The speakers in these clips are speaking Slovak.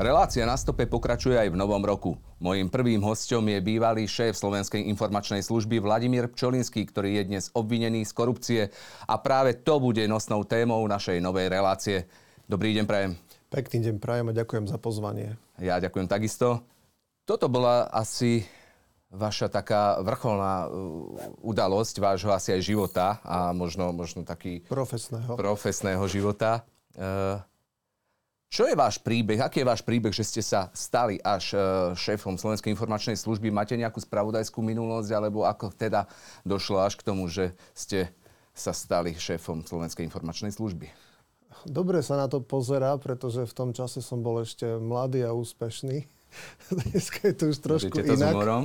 Relácia na stope pokračuje aj v novom roku. Mojím prvým hostom je bývalý šéf Slovenskej informačnej služby Vladimír Pčolinský, ktorý je dnes obvinený z korupcie a práve to bude nosnou témou našej novej relácie. Dobrý deň, prajem. Pekný deň, prajem a ďakujem za pozvanie. Ja ďakujem takisto. Toto bola asi vaša taká vrcholná uh, udalosť vášho asi aj života a možno, možno taký... Profesného. Profesného života. Uh, čo je váš príbeh? Aký je váš príbeh, že ste sa stali až e, šéfom Slovenskej informačnej služby? Máte nejakú spravodajskú minulosť, alebo ako teda došlo až k tomu, že ste sa stali šéfom Slovenskej informačnej služby? Dobre sa na to pozerá, pretože v tom čase som bol ešte mladý a úspešný. Dneska je to už trošku to inak. S humorom?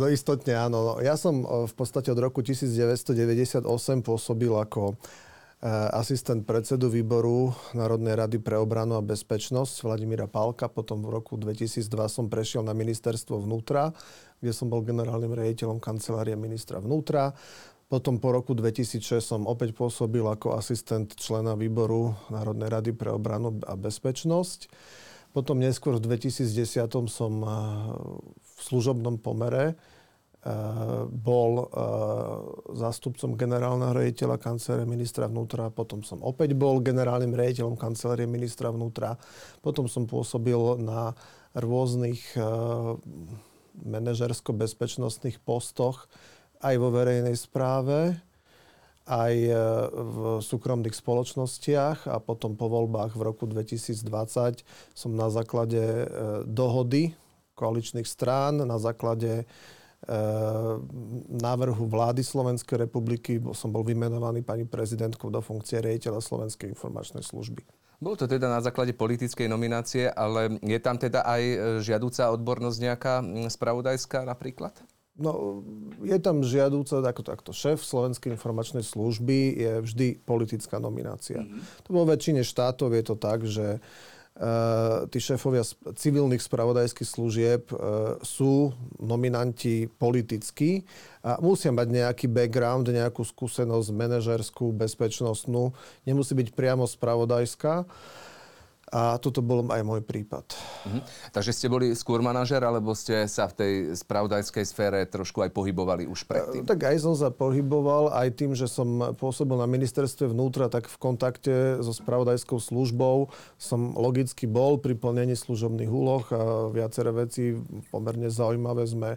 No istotne áno. Ja som e, v podstate od roku 1998 pôsobil ako asistent predsedu výboru Národnej rady pre obranu a bezpečnosť Vladimíra Pálka. Potom v roku 2002 som prešiel na ministerstvo vnútra, kde som bol generálnym riaditeľom kancelárie ministra vnútra. Potom po roku 2006 som opäť pôsobil ako asistent člena výboru Národnej rady pre obranu a bezpečnosť. Potom neskôr v 2010 som eh, v služobnom pomere Eh, bol eh, zástupcom generálneho rejiteľa kancelárie ministra vnútra, potom som opäť bol generálnym rejiteľom kancelárie ministra vnútra, potom som pôsobil na rôznych eh, manažersko-bezpečnostných postoch aj vo verejnej správe, aj v súkromných spoločnostiach a potom po voľbách v roku 2020 som na základe dohody koaličných strán, na základe Eh, návrhu vlády Slovenskej republiky som bol vymenovaný pani prezidentkou do funkcie riaditeľa Slovenskej informačnej služby. Bolo to teda na základe politickej nominácie, ale je tam teda aj eh, žiadúca odbornosť nejaká hm, spravodajská napríklad? No, je tam žiadúca, ako takto, šéf Slovenskej informačnej služby je vždy politická nominácia. Mm-hmm. To vo väčšine štátov je to tak, že Uh, tí šéfovia civilných spravodajských služieb uh, sú nominanti politickí a musia mať nejaký background, nejakú skúsenosť manažerskú, bezpečnostnú. Nemusí byť priamo spravodajská. A toto bol aj môj prípad. Mhm. Takže ste boli skôr manažer, alebo ste sa v tej spravodajskej sfére trošku aj pohybovali už predtým? Tak aj som sa pohyboval, aj tým, že som pôsobil na ministerstve vnútra, tak v kontakte so spravodajskou službou som logicky bol pri plnení služobných úloh a viaceré veci pomerne zaujímavé sme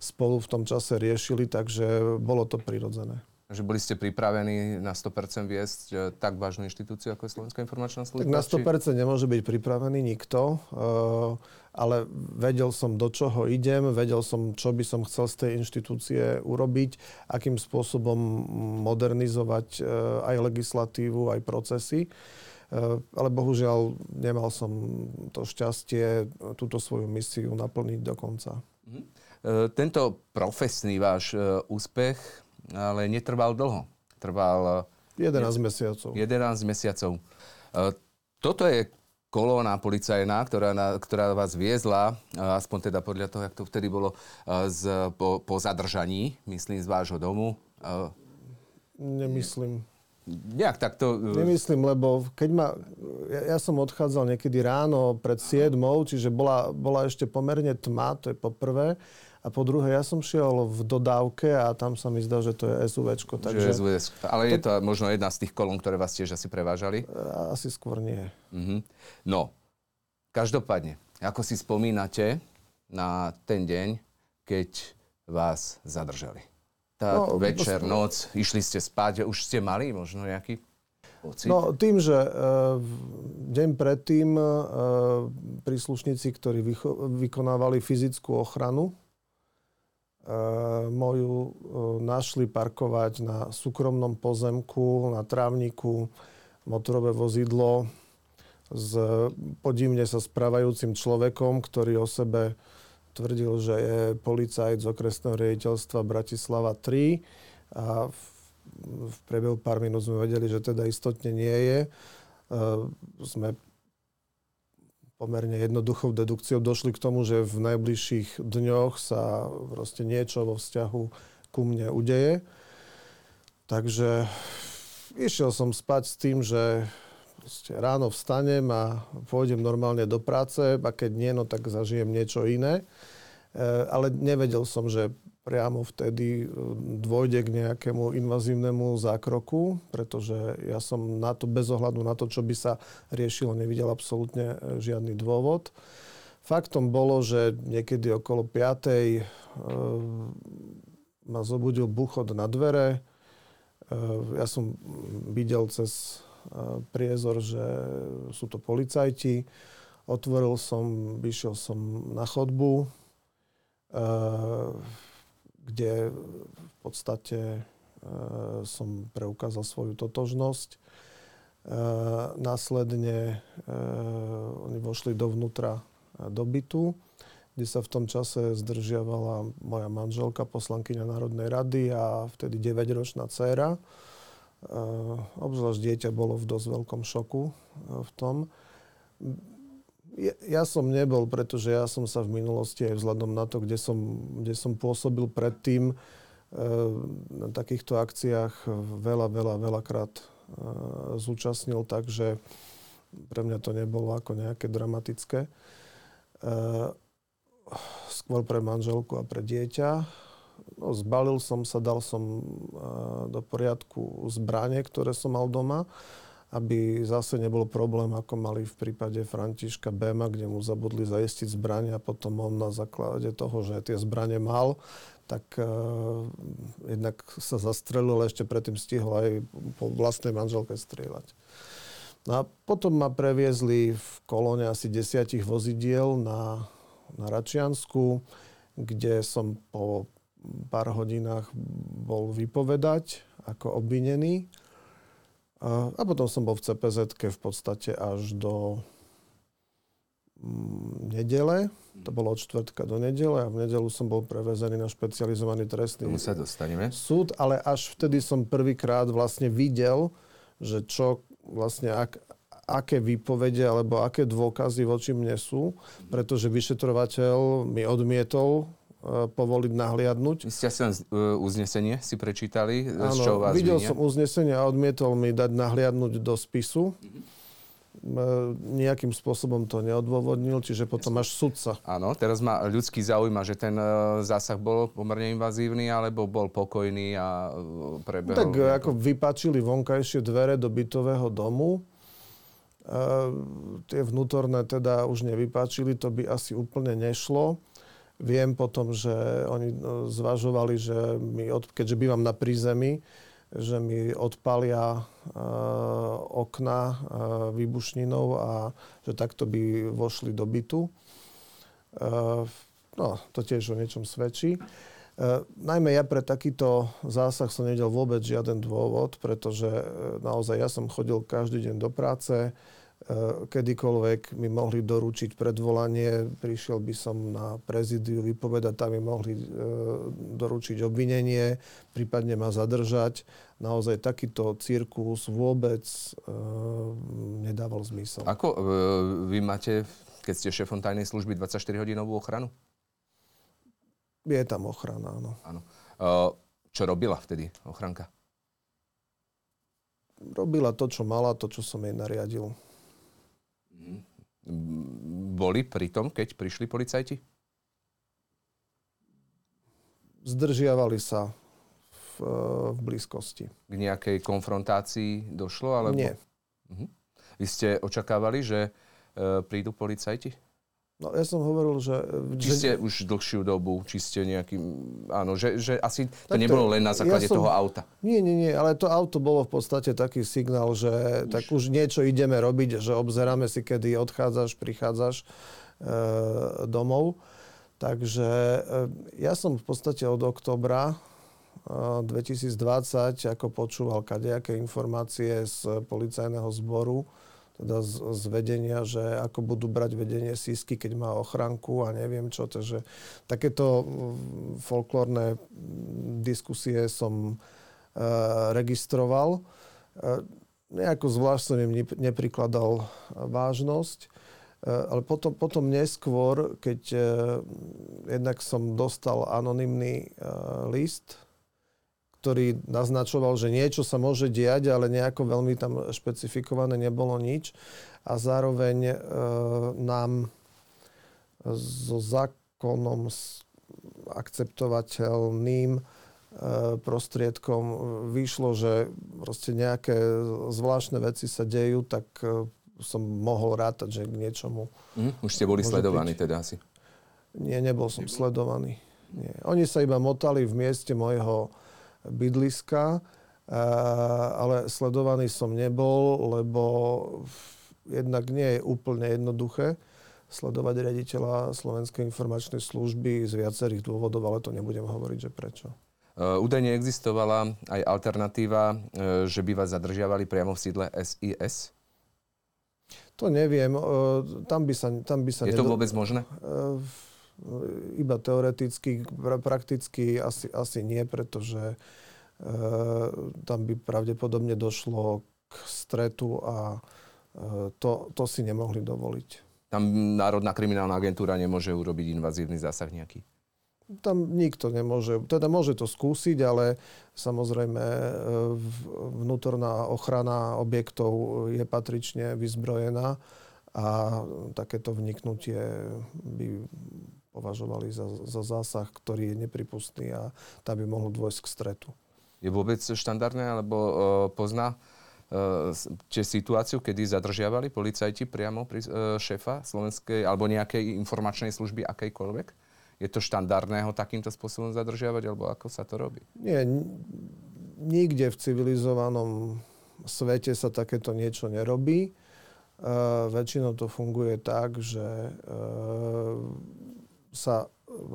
spolu v tom čase riešili, takže bolo to prirodzené. Že boli ste pripravení na 100% viesť e, tak vážnu inštitúciu, ako je Slovenská informačná služba? Tak na 100% či... nemôže byť pripravený nikto, e, ale vedel som, do čoho idem, vedel som, čo by som chcel z tej inštitúcie urobiť, akým spôsobom modernizovať e, aj legislatívu, aj procesy. Ale bohužiaľ nemal som to šťastie túto svoju misiu naplniť do konca. Mhm. Tento profesný váš úspech ale netrval dlho. Trval... 11 eh, mesiacov. 11 mesiacov. Eh, toto je kolóna policajná, ktorá, na, ktorá vás viezla, eh, aspoň teda podľa toho, jak to vtedy bolo, z, po, po zadržaní, myslím, z vášho domu. Nemyslím. Nejak takto... Nemyslím, lebo keď ma... Ja, ja som odchádzal niekedy ráno pred 7, čiže bola, bola ešte pomerne tma, to je po prvé. A po druhé, ja som šiel v dodávke a tam sa mi zdá, že to je SUVčko. Takže... SUV, ale to... je to možno jedna z tých kolón, ktoré vás tiež asi prevážali? Asi skôr nie. Mm-hmm. No, každopádne, ako si spomínate na ten deň, keď vás zadržali? Tá no, večer, to... noc, išli ste spať, už ste mali možno nejaký pocit? No tým, že e, deň predtým e, príslušníci, ktorí vycho- vykonávali fyzickú ochranu, moju eh, našli parkovať na súkromnom pozemku, na trávniku, motorové vozidlo s podivne sa správajúcim človekom, ktorý o sebe tvrdil, že je policajt z okresného riaditeľstva Bratislava 3 a v, v priebehu pár minút sme vedeli, že teda istotne nie je. Uh, sme pomerne jednoduchou dedukciou došli k tomu, že v najbližších dňoch sa proste niečo vo vzťahu ku mne udeje. Takže išiel som spať s tým, že ráno vstanem a pôjdem normálne do práce a keď nie, no tak zažijem niečo iné. E, ale nevedel som, že priamo vtedy e, dôjde k nejakému invazívnemu zákroku, pretože ja som na to, bez ohľadu na to, čo by sa riešilo, nevidel absolútne e, žiadny dôvod. Faktom bolo, že niekedy okolo 5. E, ma zobudil buchod na dvere. Ja som videl cez priezor, že sú to policajti. Otvoril som, vyšiel som na chodbu kde v podstate e, som preukázal svoju totožnosť. E, následne e, oni vošli dovnútra do bytu, kde sa v tom čase zdržiavala moja manželka, poslankyňa Národnej rady a vtedy 9-ročná dcéra. Obzvlášť dieťa bolo v dosť veľkom šoku v tom ja, ja som nebol, pretože ja som sa v minulosti aj vzhľadom na to, kde som, kde som pôsobil predtým, e, na takýchto akciách veľa, veľa, veľakrát e, zúčastnil, takže pre mňa to nebolo ako nejaké dramatické. E, skôr pre manželku a pre dieťa. No, zbalil som sa, dal som do poriadku zbranie, ktoré som mal doma aby zase nebol problém, ako mali v prípade Františka Béma, kde mu zabudli zajistiť zbranie a potom on na základe toho, že tie zbranie mal, tak uh, jednak sa zastrelil, ešte predtým stihol aj po vlastnej manželke strieľať. No a potom ma previezli v kolóne asi desiatich vozidiel na, na Račiansku, kde som po pár hodinách bol vypovedať ako obvinený. A, potom som bol v cpz v podstate až do mm, nedele. To bolo od čtvrtka do nedele a v nedelu som bol prevezený na špecializovaný trestný Tomu sa dostaneme. súd, ale až vtedy som prvýkrát vlastne videl, že čo vlastne, ak, aké výpovede alebo aké dôkazy voči mne sú, pretože vyšetrovateľ mi odmietol povoliť nahliadnúť. Vy ste asi len e, uznesenie si prečítali, Áno, z čoho vás videl vinia? som uznesenie a odmietol mi dať nahliadnúť do spisu. Mm-hmm. Nejakým spôsobom to neodôvodnil, čiže potom až sudca. Áno, teraz ma ľudský zaujíma, že ten zásah bol pomerne invazívny, alebo bol pokojný a prebehol... Tak ako vypačili vonkajšie dvere do bytového domu, tie vnútorné teda už nevypáčili, to by asi úplne nešlo. Viem potom, že oni no, zvažovali, že mi, keďže bývam na prízemí, že mi odpalia uh, okna uh, výbušninou a že takto by vošli do bytu. Uh, no, to tiež o niečom svedčí. Uh, najmä ja pre takýto zásah som nevedel vôbec žiaden dôvod, pretože uh, naozaj ja som chodil každý deň do práce, kedykoľvek mi mohli doručiť predvolanie, prišiel by som na prezidiu vypovedať, tam mi mohli eh, doručiť obvinenie, prípadne ma zadržať. Naozaj takýto cirkus vôbec eh, nedával zmysel. Ako vy máte, keď ste šéfom tajnej služby, 24-hodinovú ochranu? Je tam ochrana, áno. áno. Čo robila vtedy ochranka? Robila to, čo mala, to, čo som jej nariadil. Boli pri tom, keď prišli policajti? Zdržiavali sa v, v blízkosti. K nejakej konfrontácii došlo? Alebo... Nie. Uh-huh. Vy ste očakávali, že e, prídu policajti? No ja som hovoril, že... Či ste že... už dlhšiu dobu, či ste nejakým... Áno, že, že asi to tak nebolo len na základe ja som... toho auta. Nie, nie, nie, ale to auto bolo v podstate taký signál, že už. tak už niečo ideme robiť, že obzeráme si, kedy odchádzaš, prichádzaš e, domov. Takže e, ja som v podstate od oktobra 2020 e, ako počúval kadejaké informácie z policajného zboru, teda z, z vedenia, že ako budú brať vedenie sísky, keď má ochranku a neviem čo. Takže takéto folklórne diskusie som e, registroval. E, nejako zvlášť som im neprikladal vážnosť. E, ale potom, potom neskôr, keď e, jednak som dostal anonymný e, list, ktorý naznačoval, že niečo sa môže diať, ale nejako veľmi tam špecifikované nebolo nič. A zároveň e, nám so zákonom akceptovateľným e, prostriedkom vyšlo, že proste nejaké zvláštne veci sa dejú, tak e, som mohol rátať, že k niečomu... Mm, už ste boli sledovaní byť. teda asi? Nie, nebol som sledovaný. Nie. Oni sa iba motali v mieste mojho bydliska, ale sledovaný som nebol, lebo jednak nie je úplne jednoduché sledovať riaditeľa Slovenskej informačnej služby z viacerých dôvodov, ale to nebudem hovoriť, že prečo. Uh, údajne existovala aj alternatíva, uh, že by vás zadržiavali priamo v sídle SIS? To neviem. Tam by sa, tam by sa Je to vôbec možné? Iba teoreticky, prakticky asi, asi nie, pretože tam by pravdepodobne došlo k stretu a to, to si nemohli dovoliť. Tam Národná kriminálna agentúra nemôže urobiť invazívny zásah nejaký? Tam nikto nemôže. Teda môže to skúsiť, ale samozrejme e, vnútorná ochrana objektov je patrične vyzbrojená a takéto vniknutie by považovali za, za zásah, ktorý je nepripustný a tam by mohlo dôjsť k stretu. Je vôbec štandardné, alebo uh, pozná či situáciu, kedy zadržiavali policajti priamo pri, e, šéfa slovenskej alebo nejakej informačnej služby akejkoľvek? Je to štandardné ho takýmto spôsobom zadržiavať, alebo ako sa to robí? Nie, nikde v civilizovanom svete sa takéto niečo nerobí. Uh, väčšinou to funguje tak, že uh, sa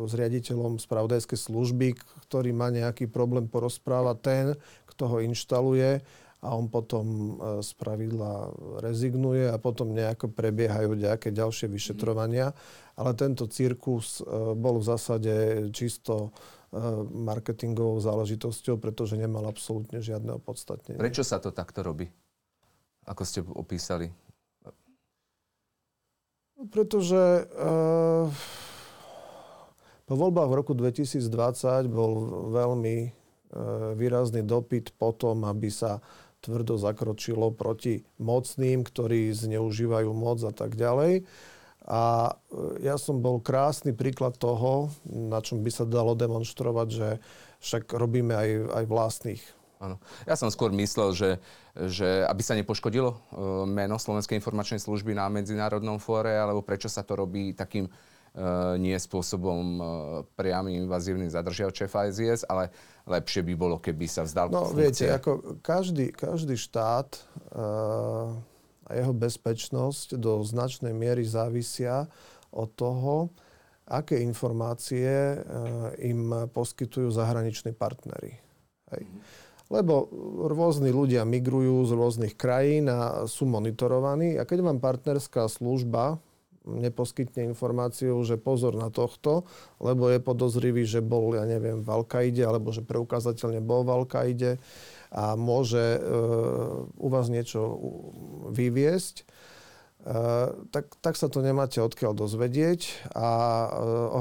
s riaditeľom spravodajskej služby, ktorý má nejaký problém, porozpráva ten, kto ho inštaluje a on potom e, z pravidla rezignuje a potom nejako prebiehajú nejaké ďalšie vyšetrovania. Ale tento cirkus e, bol v zásade čisto e, marketingovou záležitosťou, pretože nemal absolútne žiadne opodstatnenie. Prečo sa to takto robí? Ako ste opísali? Pretože uh, po voľbách v roku 2020 bol veľmi uh, výrazný dopyt po tom, aby sa tvrdo zakročilo proti mocným, ktorí zneužívajú moc a tak ďalej. A e, ja som bol krásny príklad toho, na čom by sa dalo demonstrovať, že však robíme aj, aj vlastných. Áno. Ja som skôr myslel, že, že aby sa nepoškodilo e, meno Slovenskej informačnej služby na medzinárodnom fóre, alebo prečo sa to robí takým nie spôsobom eh, priamým invazívnym zadržiav šéfa SIS, ale lepšie by bolo, keby sa vzdal No viete, ako každý, každý štát uh, a jeho bezpečnosť do značnej miery závisia od toho, aké informácie im poskytujú zahraniční partnery. Hej. Lebo rôzni ľudia migrujú z rôznych krajín a sú monitorovaní. A keď vám partnerská služba neposkytne informáciu, že pozor na tohto, lebo je podozrivý, že bol, ja neviem, v Al-Kaide, alebo že preukázateľne bol v Al-Kaide a môže e, u vás niečo vyviesť, e, tak, tak sa to nemáte odkiaľ dozvedieť a e,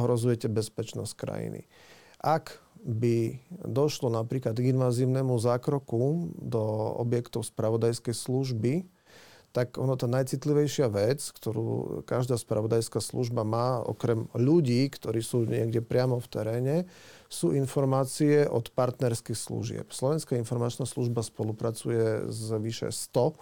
ohrozujete bezpečnosť krajiny. Ak by došlo napríklad k invazívnemu zákroku do objektov spravodajskej služby, tak ono tá najcitlivejšia vec, ktorú každá spravodajská služba má, okrem ľudí, ktorí sú niekde priamo v teréne, sú informácie od partnerských služieb. Slovenská informačná služba spolupracuje s vyše 100 uh, e,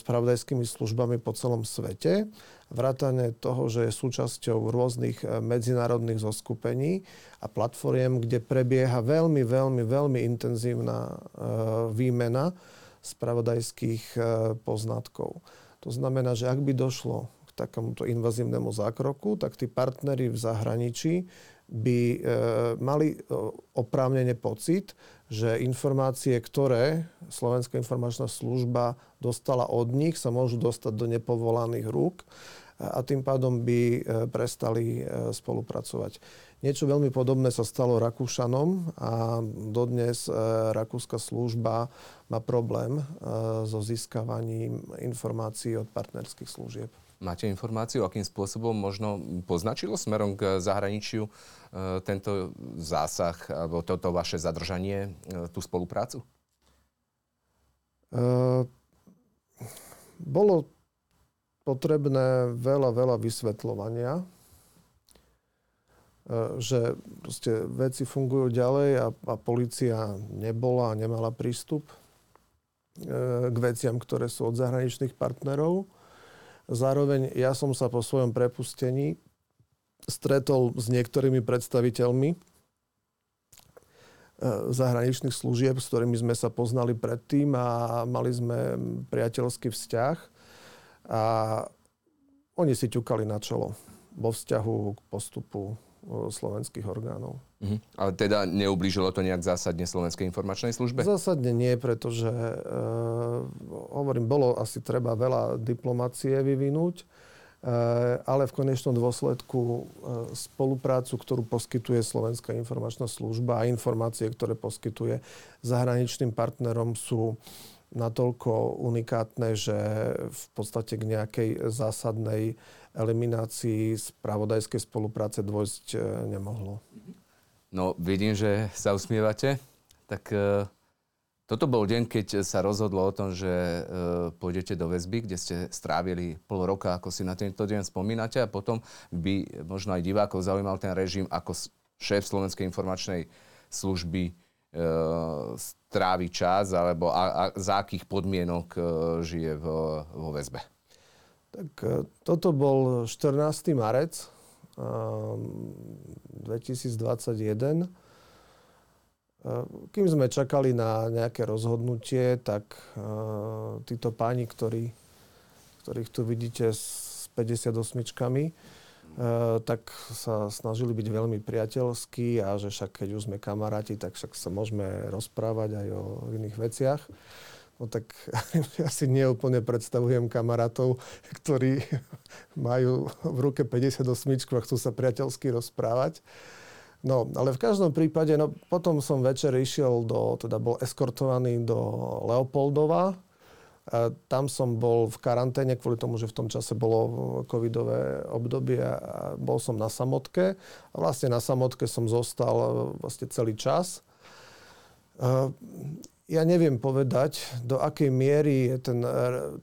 spravodajskými službami po celom svete. Vrátane toho, že je súčasťou rôznych e, medzinárodných zoskupení a platformiem, kde prebieha veľmi, veľmi, veľmi intenzívna uh, výmena spravodajských e, poznatkov. To znamená, že ak by došlo k takémuto invazívnemu zákroku, tak tí partnery v zahraničí by e, mali e, oprávnene pocit, že informácie, ktoré Slovenská informačná služba dostala od nich, sa môžu dostať do nepovolaných rúk a tým pádom by prestali spolupracovať. Niečo veľmi podobné sa stalo Rakúšanom a dodnes e, rakúska služba má problém so získavaním informácií od partnerských služieb. Máte informáciu, akým spôsobom možno poznačilo smerom k zahraničiu e, tento zásah alebo toto vaše zadržanie, e, tú spoluprácu? Uh, bolo potrebné veľa, veľa vysvetľovania, že proste veci fungujú ďalej a, a policia nebola a nemala prístup k veciam, ktoré sú od zahraničných partnerov. Zároveň ja som sa po svojom prepustení stretol s niektorými predstaviteľmi e, zahraničných služieb, s ktorými sme sa poznali predtým a mali sme priateľský vzťah. A oni si ťukali na čelo vo vzťahu k postupu slovenských orgánov. Mhm. Ale teda neublížilo to nejak zásadne Slovenskej informačnej službe? Zásadne nie, pretože e, hovorím, bolo asi treba veľa diplomácie vyvinúť, e, ale v konečnom dôsledku e, spoluprácu, ktorú poskytuje Slovenská informačná služba a informácie, ktoré poskytuje zahraničným partnerom sú natoľko unikátne, že v podstate k nejakej zásadnej eliminácii spravodajskej spolupráce dôjsť e, nemohlo. No, vidím, že sa usmievate. Tak e, toto bol deň, keď sa rozhodlo o tom, že e, pôjdete do väzby, kde ste strávili pol roka, ako si na tento deň spomínate. A potom by možno aj divákov zaujímal ten režim, ako šéf Slovenskej informačnej služby e, strávi čas, alebo a, a za akých podmienok e, žije v, vo väzbe. Tak e, toto bol 14. marec 2021. Ehm, e, kým sme čakali na nejaké rozhodnutie, tak e, títo páni, ktorí, ktorých tu vidíte s 58 tak sa snažili byť veľmi priateľskí a že však keď už sme kamaráti, tak však sa môžeme rozprávať aj o iných veciach. No tak ja si neúplne predstavujem kamarátov, ktorí majú v ruke 58 a chcú sa priateľsky rozprávať. No, ale v každom prípade, no potom som večer išiel do, teda bol eskortovaný do Leopoldova. A tam som bol v karanténe kvôli tomu, že v tom čase bolo covidové obdobie a bol som na samotke. A vlastne na samotke som zostal vlastne celý čas ja neviem povedať, do akej miery ten,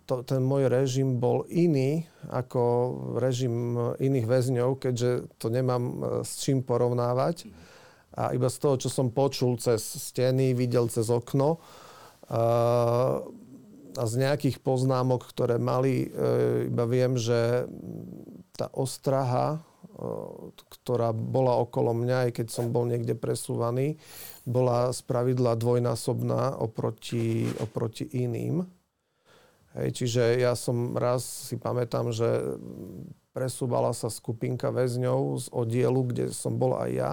to, ten môj režim bol iný ako režim iných väzňov, keďže to nemám e, s čím porovnávať. A iba z toho, čo som počul cez steny, videl cez okno a, z nejakých poznámok, ktoré mali, e, iba viem, že tá ostraha, e, ktorá bola okolo mňa, aj keď som bol niekde presúvaný, bola spravidla dvojnásobná oproti, oproti iným. Hej, čiže ja som raz si pamätám, že presúvala sa skupinka väzňov z oddielu, kde som bol aj ja,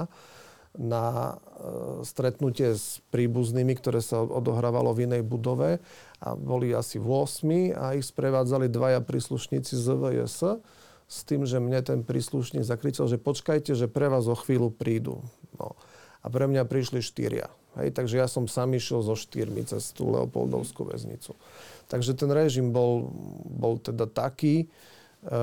na e, stretnutie s príbuznými, ktoré sa odohrávalo v inej budove a boli asi 8 a ich sprevádzali dvaja príslušníci z VS s tým, že mne ten príslušník zakričal, že počkajte, že pre vás o chvíľu prídu. No a pre mňa prišli štyria. Hej, takže ja som sám išiel so štyrmi cez tú Leopoldovskú väznicu. Takže ten režim bol, bol teda taký. E,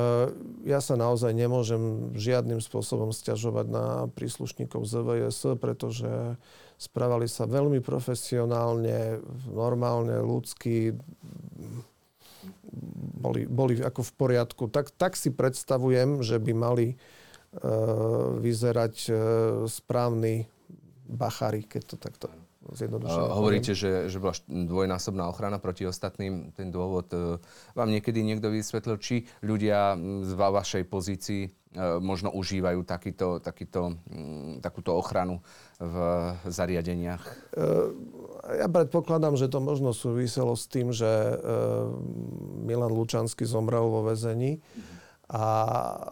ja sa naozaj nemôžem žiadnym spôsobom stiažovať na príslušníkov ZVS, pretože správali sa veľmi profesionálne, normálne, ľudsky, boli, boli ako v poriadku. Tak, tak si predstavujem, že by mali e, vyzerať e, správny bachary, keď to takto zjednodušene. Hovoríte, že, že bola dvojnásobná ochrana proti ostatným. Ten dôvod e, vám niekedy niekto vysvetlil, či ľudia z vašej pozícii e, možno užívajú takýto, takýto, takúto ochranu v zariadeniach? E, ja predpokladám, že to možno súviselo s tým, že Milan Lučanský zomrel vo väzení a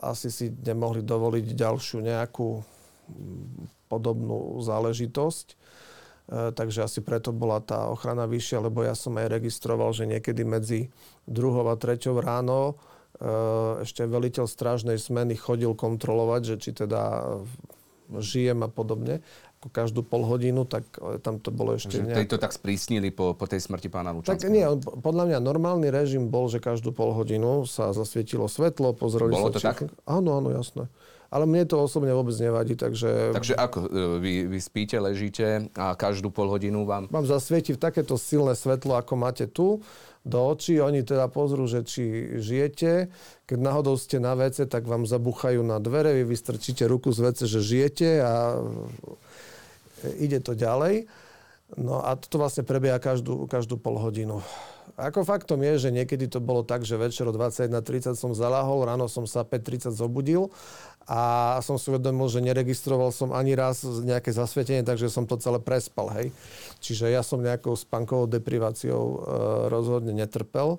asi si nemohli dovoliť ďalšiu nejakú podobnú záležitosť. E, takže asi preto bola tá ochrana vyššia, lebo ja som aj registroval, že niekedy medzi druhou a treťou ráno e, ešte veliteľ strážnej smeny chodil kontrolovať, že či teda žijem a podobne. Každú pol hodinu, tak tam to bolo ešte nejak... to tak sprísnili po, po tej smrti pána Lučanského? Tak nie, podľa mňa normálny režim bol, že každú pol hodinu sa zasvietilo svetlo, pozreli bolo sa... to či... tak? Áno, áno, jasné. Ale mne to osobne vôbec nevadí, takže... Takže ako? E, vy, vy spíte, ležíte a každú pol hodinu vám... Vám zasvieti v takéto silné svetlo, ako máte tu, do očí. Oni teda pozrú, že či žijete. Keď náhodou ste na WC, tak vám zabuchajú na dvere, vy vystrčíte ruku z WC, že žijete a ide to ďalej. No a toto vlastne prebieha každú, každú pol hodinu. Ako faktom je, že niekedy to bolo tak, že večer o 21.30 som zalahol, ráno som sa 5.30 zobudil a som si uvedomil, že neregistroval som ani raz nejaké zasvietenie, takže som to celé prespal, hej. Čiže ja som nejakou spankovou depriváciou e, rozhodne netrpel.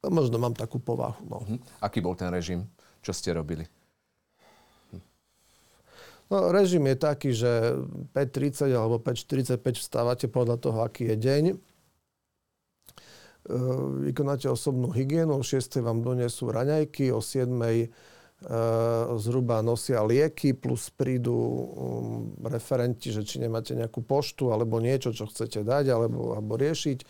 No, možno mám takú povahu. No. Uh-huh. Aký bol ten režim? Čo ste robili? No, režim je taký, že 5.30 alebo 5.45 vstávate podľa toho, aký je deň Ehm, vykonáte osobnú hygienu, o 6. vám donesú raňajky, o 7. Ehm, zhruba nosia lieky, plus prídu ehm, referenti, že či nemáte nejakú poštu alebo niečo, čo chcete dať alebo, alebo riešiť.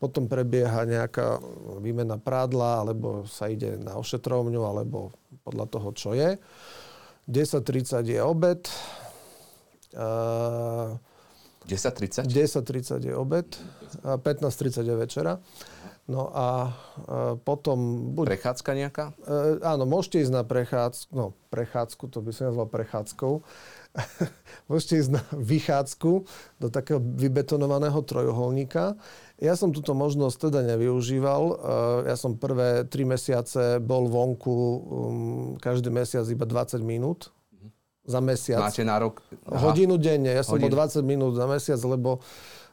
Potom prebieha nejaká výmena prádla, alebo sa ide na ošetrovňu, alebo podľa toho, čo je. 10.30 je obed. 10.30? 10.30 je obed. 15.30 je večera. No a e, potom... Buď, Prechádzka nejaká? E, áno, môžete ísť na prechádzku, no prechádzku, to by som nazval prechádzkou. môžete ísť na vychádzku do takého vybetonovaného trojuholníka. Ja som túto možnosť teda nevyužíval. E, ja som prvé tri mesiace bol vonku um, každý mesiac iba 20 minút za mesiac. Máte nárok? Aha. Hodinu denne. Ja som bol 20 minút za mesiac, lebo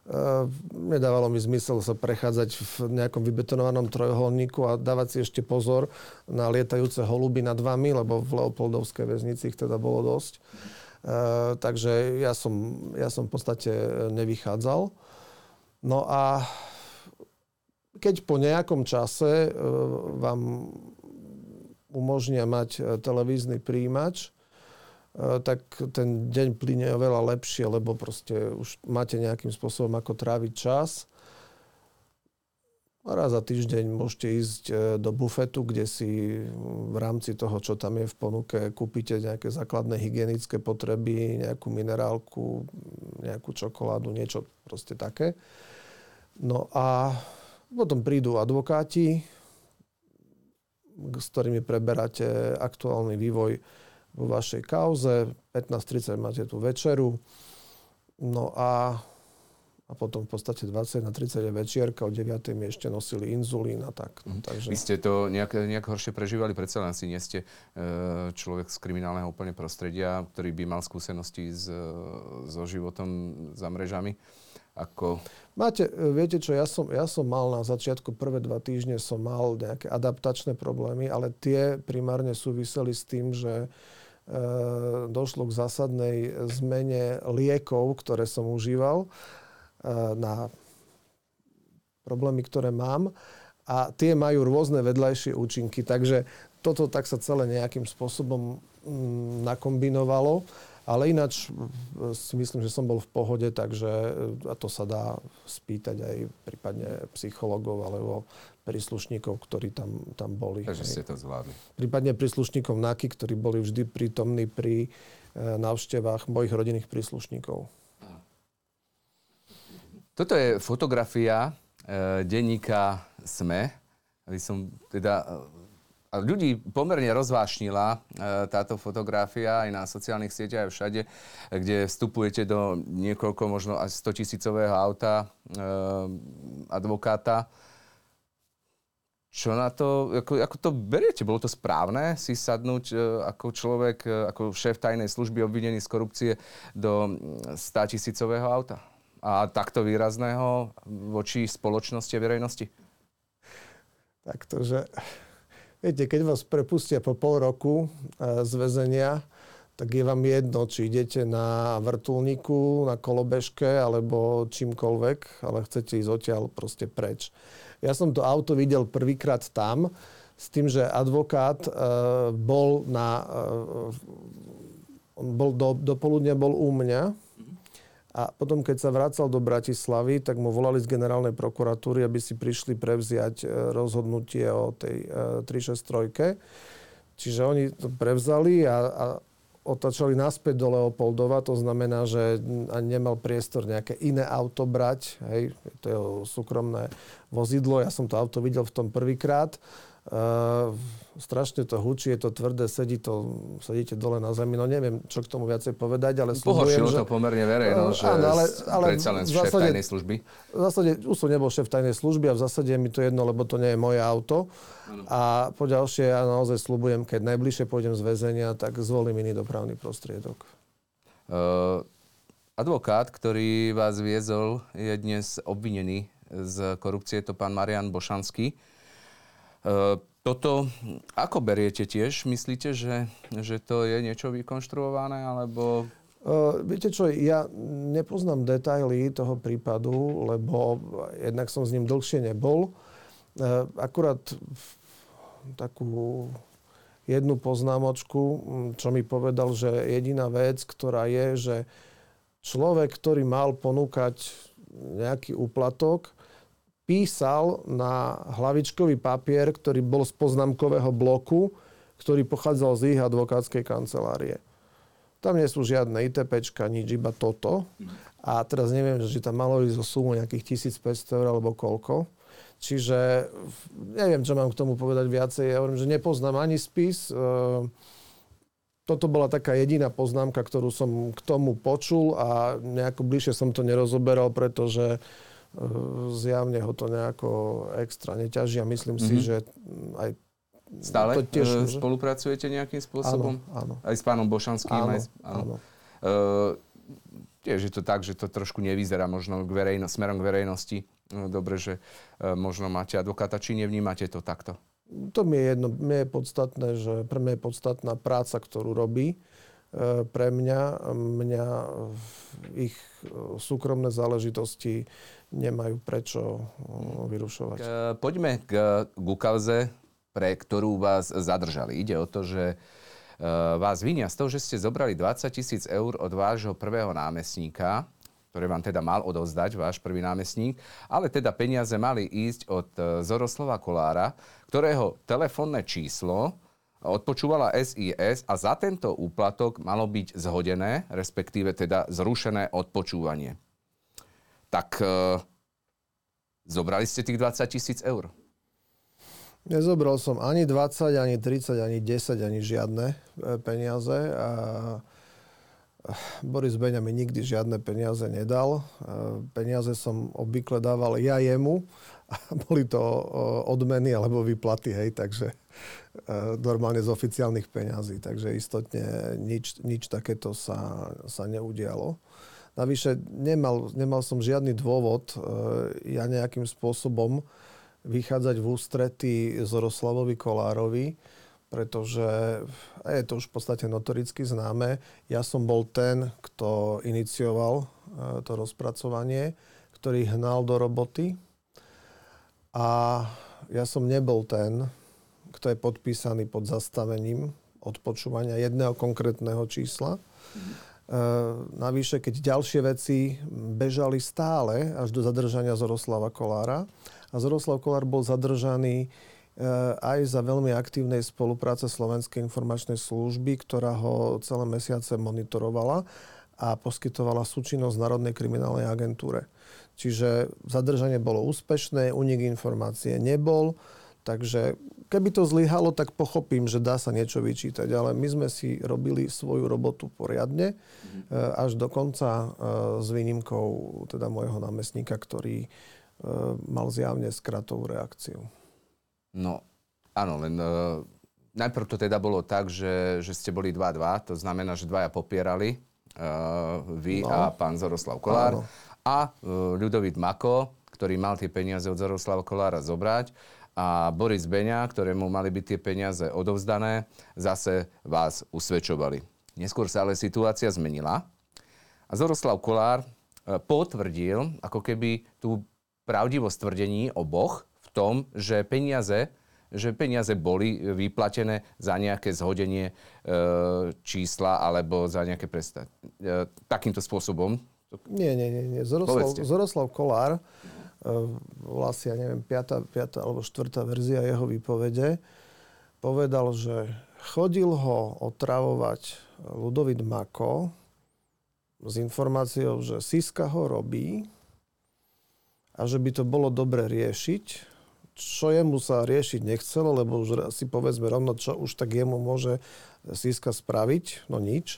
Uh, nedávalo mi zmysel sa prechádzať v nejakom vybetonovanom trojuholníku a dávať si ešte pozor na lietajúce holuby nad vami, lebo v Leopoldovskej väznici ich teda bolo dosť. Uh, takže ja som, ja som v podstate nevychádzal. No a keď po nejakom čase uh, vám umožnia mať televízny príjimač, E, tak ten deň plyne oveľa lepšie, lebo proste už máte nejakým spôsobom ako tráviť čas. A raz za týždeň môžete ísť e, do bufetu, kde si v rámci toho, čo tam je v ponuke, kúpite nejaké základné hygienické potreby, nejakú minerálku, nejakú čokoládu, niečo proste také. No a potom prídu advokáti, s ktorými preberáte aktuálny vývoj vo vašej kauze. 15.30 máte tú večeru. No a, a potom v podstate 20 na 30 je večierka, o 9. mi ešte nosili inzulín a tak. Mm. Takže... Vy ste to nejak, nejak horšie prežívali, predsa len si nie ste e, človek z kriminálneho úplne prostredia, ktorý by mal skúsenosti s, so životom za mrežami. Ako... Máte, e, viete čo, ja som, ja som mal na začiatku prvé dva týždne som mal nejaké adaptačné problémy, ale tie primárne súviseli s tým, že E, došlo k zásadnej zmene liekov, ktoré som užíval e, na problémy, ktoré mám. A tie majú rôzne vedľajšie účinky. Takže toto tak sa celé nejakým spôsobom mm, nakombinovalo. Ale ináč e, si myslím, že som bol v pohode, takže a to sa dá spýtať aj prípadne psychologov alebo príslušníkov, ktorí tam, tam boli. Takže ste to zvládli. Prípadne príslušníkov NAKY, ktorí boli vždy prítomní pri e, návštevách mojich rodinných príslušníkov. Toto je fotografia e, denníka SME. Aby som teda, e, ľudí pomerne rozvášnila e, táto fotografia aj na sociálnych sieťach, aj všade, kde vstupujete do niekoľko, možno až 100 tisícového auta e, advokáta čo na to, ako, ako to beriete? Bolo to správne si sadnúť e, ako človek, ako šéf tajnej služby obvinený z korupcie do 100 tisícového auta? A takto výrazného voči spoločnosti a verejnosti? Takto, že... Viete, keď vás prepustia po pol roku e, z väzenia, tak je vám jedno, či idete na vrtulníku, na kolobežke alebo čímkoľvek, ale chcete ísť odtiaľ proste preč. Ja som to auto videl prvýkrát tam, s tým, že advokát e, bol na... E, bol do, do poludnia bol u mňa A potom, keď sa vracal do Bratislavy, tak mu volali z generálnej prokuratúry, aby si prišli prevziať e, rozhodnutie o tej 363. Čiže oni to prevzali a, a otačali naspäť do Leopoldova, to znamená, že nemal priestor nejaké iné auto brať, hej, to je súkromné vozidlo, ja som to auto videl v tom prvýkrát Uh, strašne to hučí, je to tvrdé, sedí to, sedíte dole na zemi, no neviem, čo k tomu viacej povedať, ale Pohoršilo že... to pomerne verejno, uh, že áno, ale, ale predsa len šéf zásade, tajnej služby. V zásade, už som nebol šéf tajnej služby a v zásade je mi to jedno, lebo to nie je moje auto. Ano. A po ďalšie, ja naozaj slubujem, keď najbližšie pôjdem z väzenia, tak zvolím iný dopravný prostriedok. Uh, advokát, ktorý vás viezol, je dnes obvinený z korupcie, je to pán Marian Bošanský. E, toto ako beriete tiež? Myslíte, že, že to je niečo vykonštruované, alebo... Uh, viete čo, ja nepoznám detaily toho prípadu, lebo jednak som s ním dlhšie nebol. Uh, akurát takú jednu poznámočku, čo mi povedal, že jediná vec, ktorá je, že človek, ktorý mal ponúkať nejaký úplatok, písal na hlavičkový papier, ktorý bol z poznámkového bloku, ktorý pochádzal z ich advokátskej kancelárie. Tam nie sú žiadne ITPčka, nič, iba toto. A teraz neviem, že tam malo ísť o sumu nejakých 1500 eur alebo koľko. Čiže neviem, čo mám k tomu povedať viacej. Ja hovorím, že nepoznám ani spis. E, toto bola taká jediná poznámka, ktorú som k tomu počul a nejako bližšie som to nerozoberal, pretože zjavne ho to nejako extra neťaží a myslím mm-hmm. si, mhm. že aj Stále to tiež, e, spolupracujete nejakým spôsobom? Áno, áno. Aj s pánom Bošanským? Áno, aj s, áno. áno. Uh, tiež je to tak, že to trošku nevyzerá možno k verejno, smerom k verejnosti. No, dobre, že uh, možno máte advokáta, či nevnímate to takto? To mi je jedno. Mne je podstatné, že pre mňa je podstatná práca, ktorú robí. Uh, pre mňa, mňa ich súkromné záležitosti nemajú prečo vyrušovať. Poďme k, k kauze, pre ktorú vás zadržali. Ide o to, že e, vás vinia z toho, že ste zobrali 20 tisíc eur od vášho prvého námestníka, ktoré vám teda mal odovzdať váš prvý námestník, ale teda peniaze mali ísť od e, Zoroslava Kolára, ktorého telefónne číslo odpočúvala SIS a za tento úplatok malo byť zhodené, respektíve teda zrušené odpočúvanie tak e, zobrali ste tých 20 tisíc eur? Nezobral som ani 20, ani 30, ani 10, ani žiadne e, peniaze. A Boris Beňa mi nikdy žiadne peniaze nedal. E, peniaze som obvykle dával ja jemu a boli to odmeny alebo výplaty, hej, takže normálne z oficiálnych peňazí. Takže istotne nič, nič takéto sa, sa neudialo. Navyše nemal, nemal som žiadny dôvod e, ja nejakým spôsobom vychádzať v ústrety Zoroslavovi Kolárovi, pretože je to už v podstate notoricky známe. Ja som bol ten, kto inicioval e, to rozpracovanie, ktorý hnal do roboty a ja som nebol ten, kto je podpísaný pod zastavením odpočúvania jedného konkrétneho čísla. Mm-hmm. Eh, navyše, keď ďalšie veci bežali stále až do zadržania Zoroslava Kolára. A Zoroslav Kolár bol zadržaný eh, aj za veľmi aktívnej spolupráce Slovenskej informačnej služby, ktorá ho celé mesiace monitorovala a poskytovala súčinnosť Národnej kriminálnej agentúre. Čiže zadržanie bolo úspešné, unik informácie nebol, takže Keby to zlyhalo, tak pochopím, že dá sa niečo vyčítať, ale my sme si robili svoju robotu poriadne mm-hmm. až do konca e, s výnimkou teda môjho námestníka, ktorý e, mal zjavne skratovú reakciu. No, áno, len uh, najprv to teda bolo tak, že, že ste boli 2-2, to znamená, že dvaja popierali, uh, vy no. a pán Zoroslav Kolár. Áno. A uh, Ľudovít Mako, ktorý mal tie peniaze od Zoroslava Kolára zobrať a Boris Beňa, ktorému mali byť tie peniaze odovzdané, zase vás usvedčovali. Neskôr sa ale situácia zmenila a Zoroslav Kolár e, potvrdil ako keby tú pravdivosť tvrdení oboch v tom, že peniaze, že peniaze boli vyplatené za nejaké zhodenie e, čísla alebo za nejaké presta- e, takýmto spôsobom Nie, nie, nie. nie. Zoroslav, Zoroslav Kolár, vlastne, ja neviem, piata, piata alebo štvrtá verzia jeho výpovede, povedal, že chodil ho otravovať Ludovit Mako s informáciou, že Siska ho robí a že by to bolo dobre riešiť, čo jemu sa riešiť nechcelo, lebo už si povedzme rovno, čo už tak jemu môže Siska spraviť, no nič.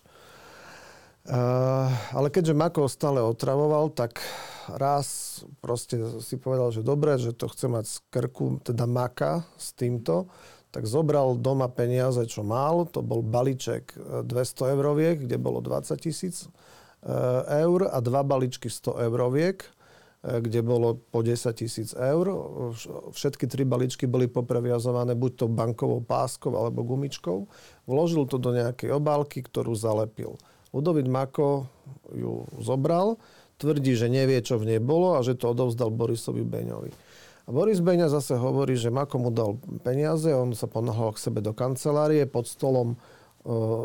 Uh, ale keďže Mako stále otravoval, tak raz proste si povedal, že dobre, že to chce mať z krku, teda Maka s týmto, tak zobral doma peniaze, čo mal. To bol balíček 200 e, euroviek, kde bolo 20 tisíc e, eur a dva balíčky 100 euroviek, kde bolo po 10 tisíc eur. Všetky tri balíčky boli popreviazované buď to bankovou páskou alebo gumičkou. Vložil to do nejakej obálky, ktorú zalepil. Ludovit Mako ju zobral, tvrdí, že nevie, čo v nej bolo a že to odovzdal Borisovi Beňovi. A Boris Beňa zase hovorí, že Mako mu dal peniaze, on sa ponáhal k sebe do kancelárie, pod stolom e,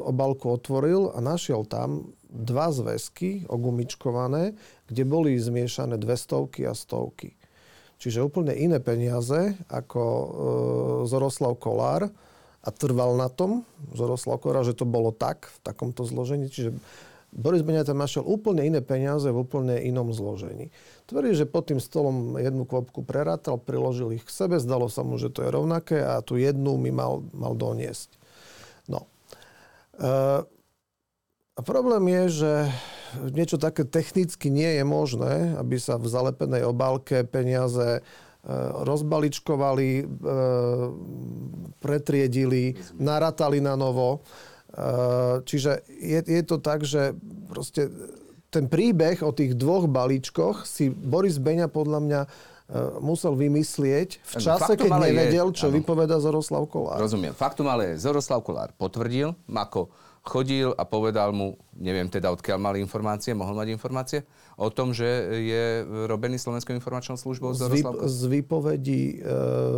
obalku otvoril a našiel tam dva zväzky ogumičkované, kde boli zmiešané dve stovky a stovky. Čiže úplne iné peniaze ako e, Zoroslav Kolár a trval na tom Zoroslav Kolár, že to bolo tak, v takomto zložení. Čiže Boris Beňa tam našiel úplne iné peniaze v úplne inom zložení. Tvrdí, že pod tým stolom jednu kvopku prerátal, priložil ich k sebe, zdalo sa mu, že to je rovnaké a tu jednu mi mal, mal doniesť. No. E, a problém je, že niečo také technicky nie je možné, aby sa v zalepenej obálke peniaze rozbaličkovali, e, pretriedili, naratali na novo. Eh, čiže je, je to tak, že proste ten príbeh o tých dvoch balíčkoch si Boris Beňa podľa mňa musel vymyslieť v čase, Faktum keď nevedel, je, čo áno. vypoveda Zoroslav Kolár. Rozumiem. Faktum ale je, Zoroslav Kolár potvrdil, Mako chodil a povedal mu, neviem teda odkiaľ mali informácie, mohol mať informácie o tom, že je robený Slovenskou informačnou službou Z, z výpovedí e,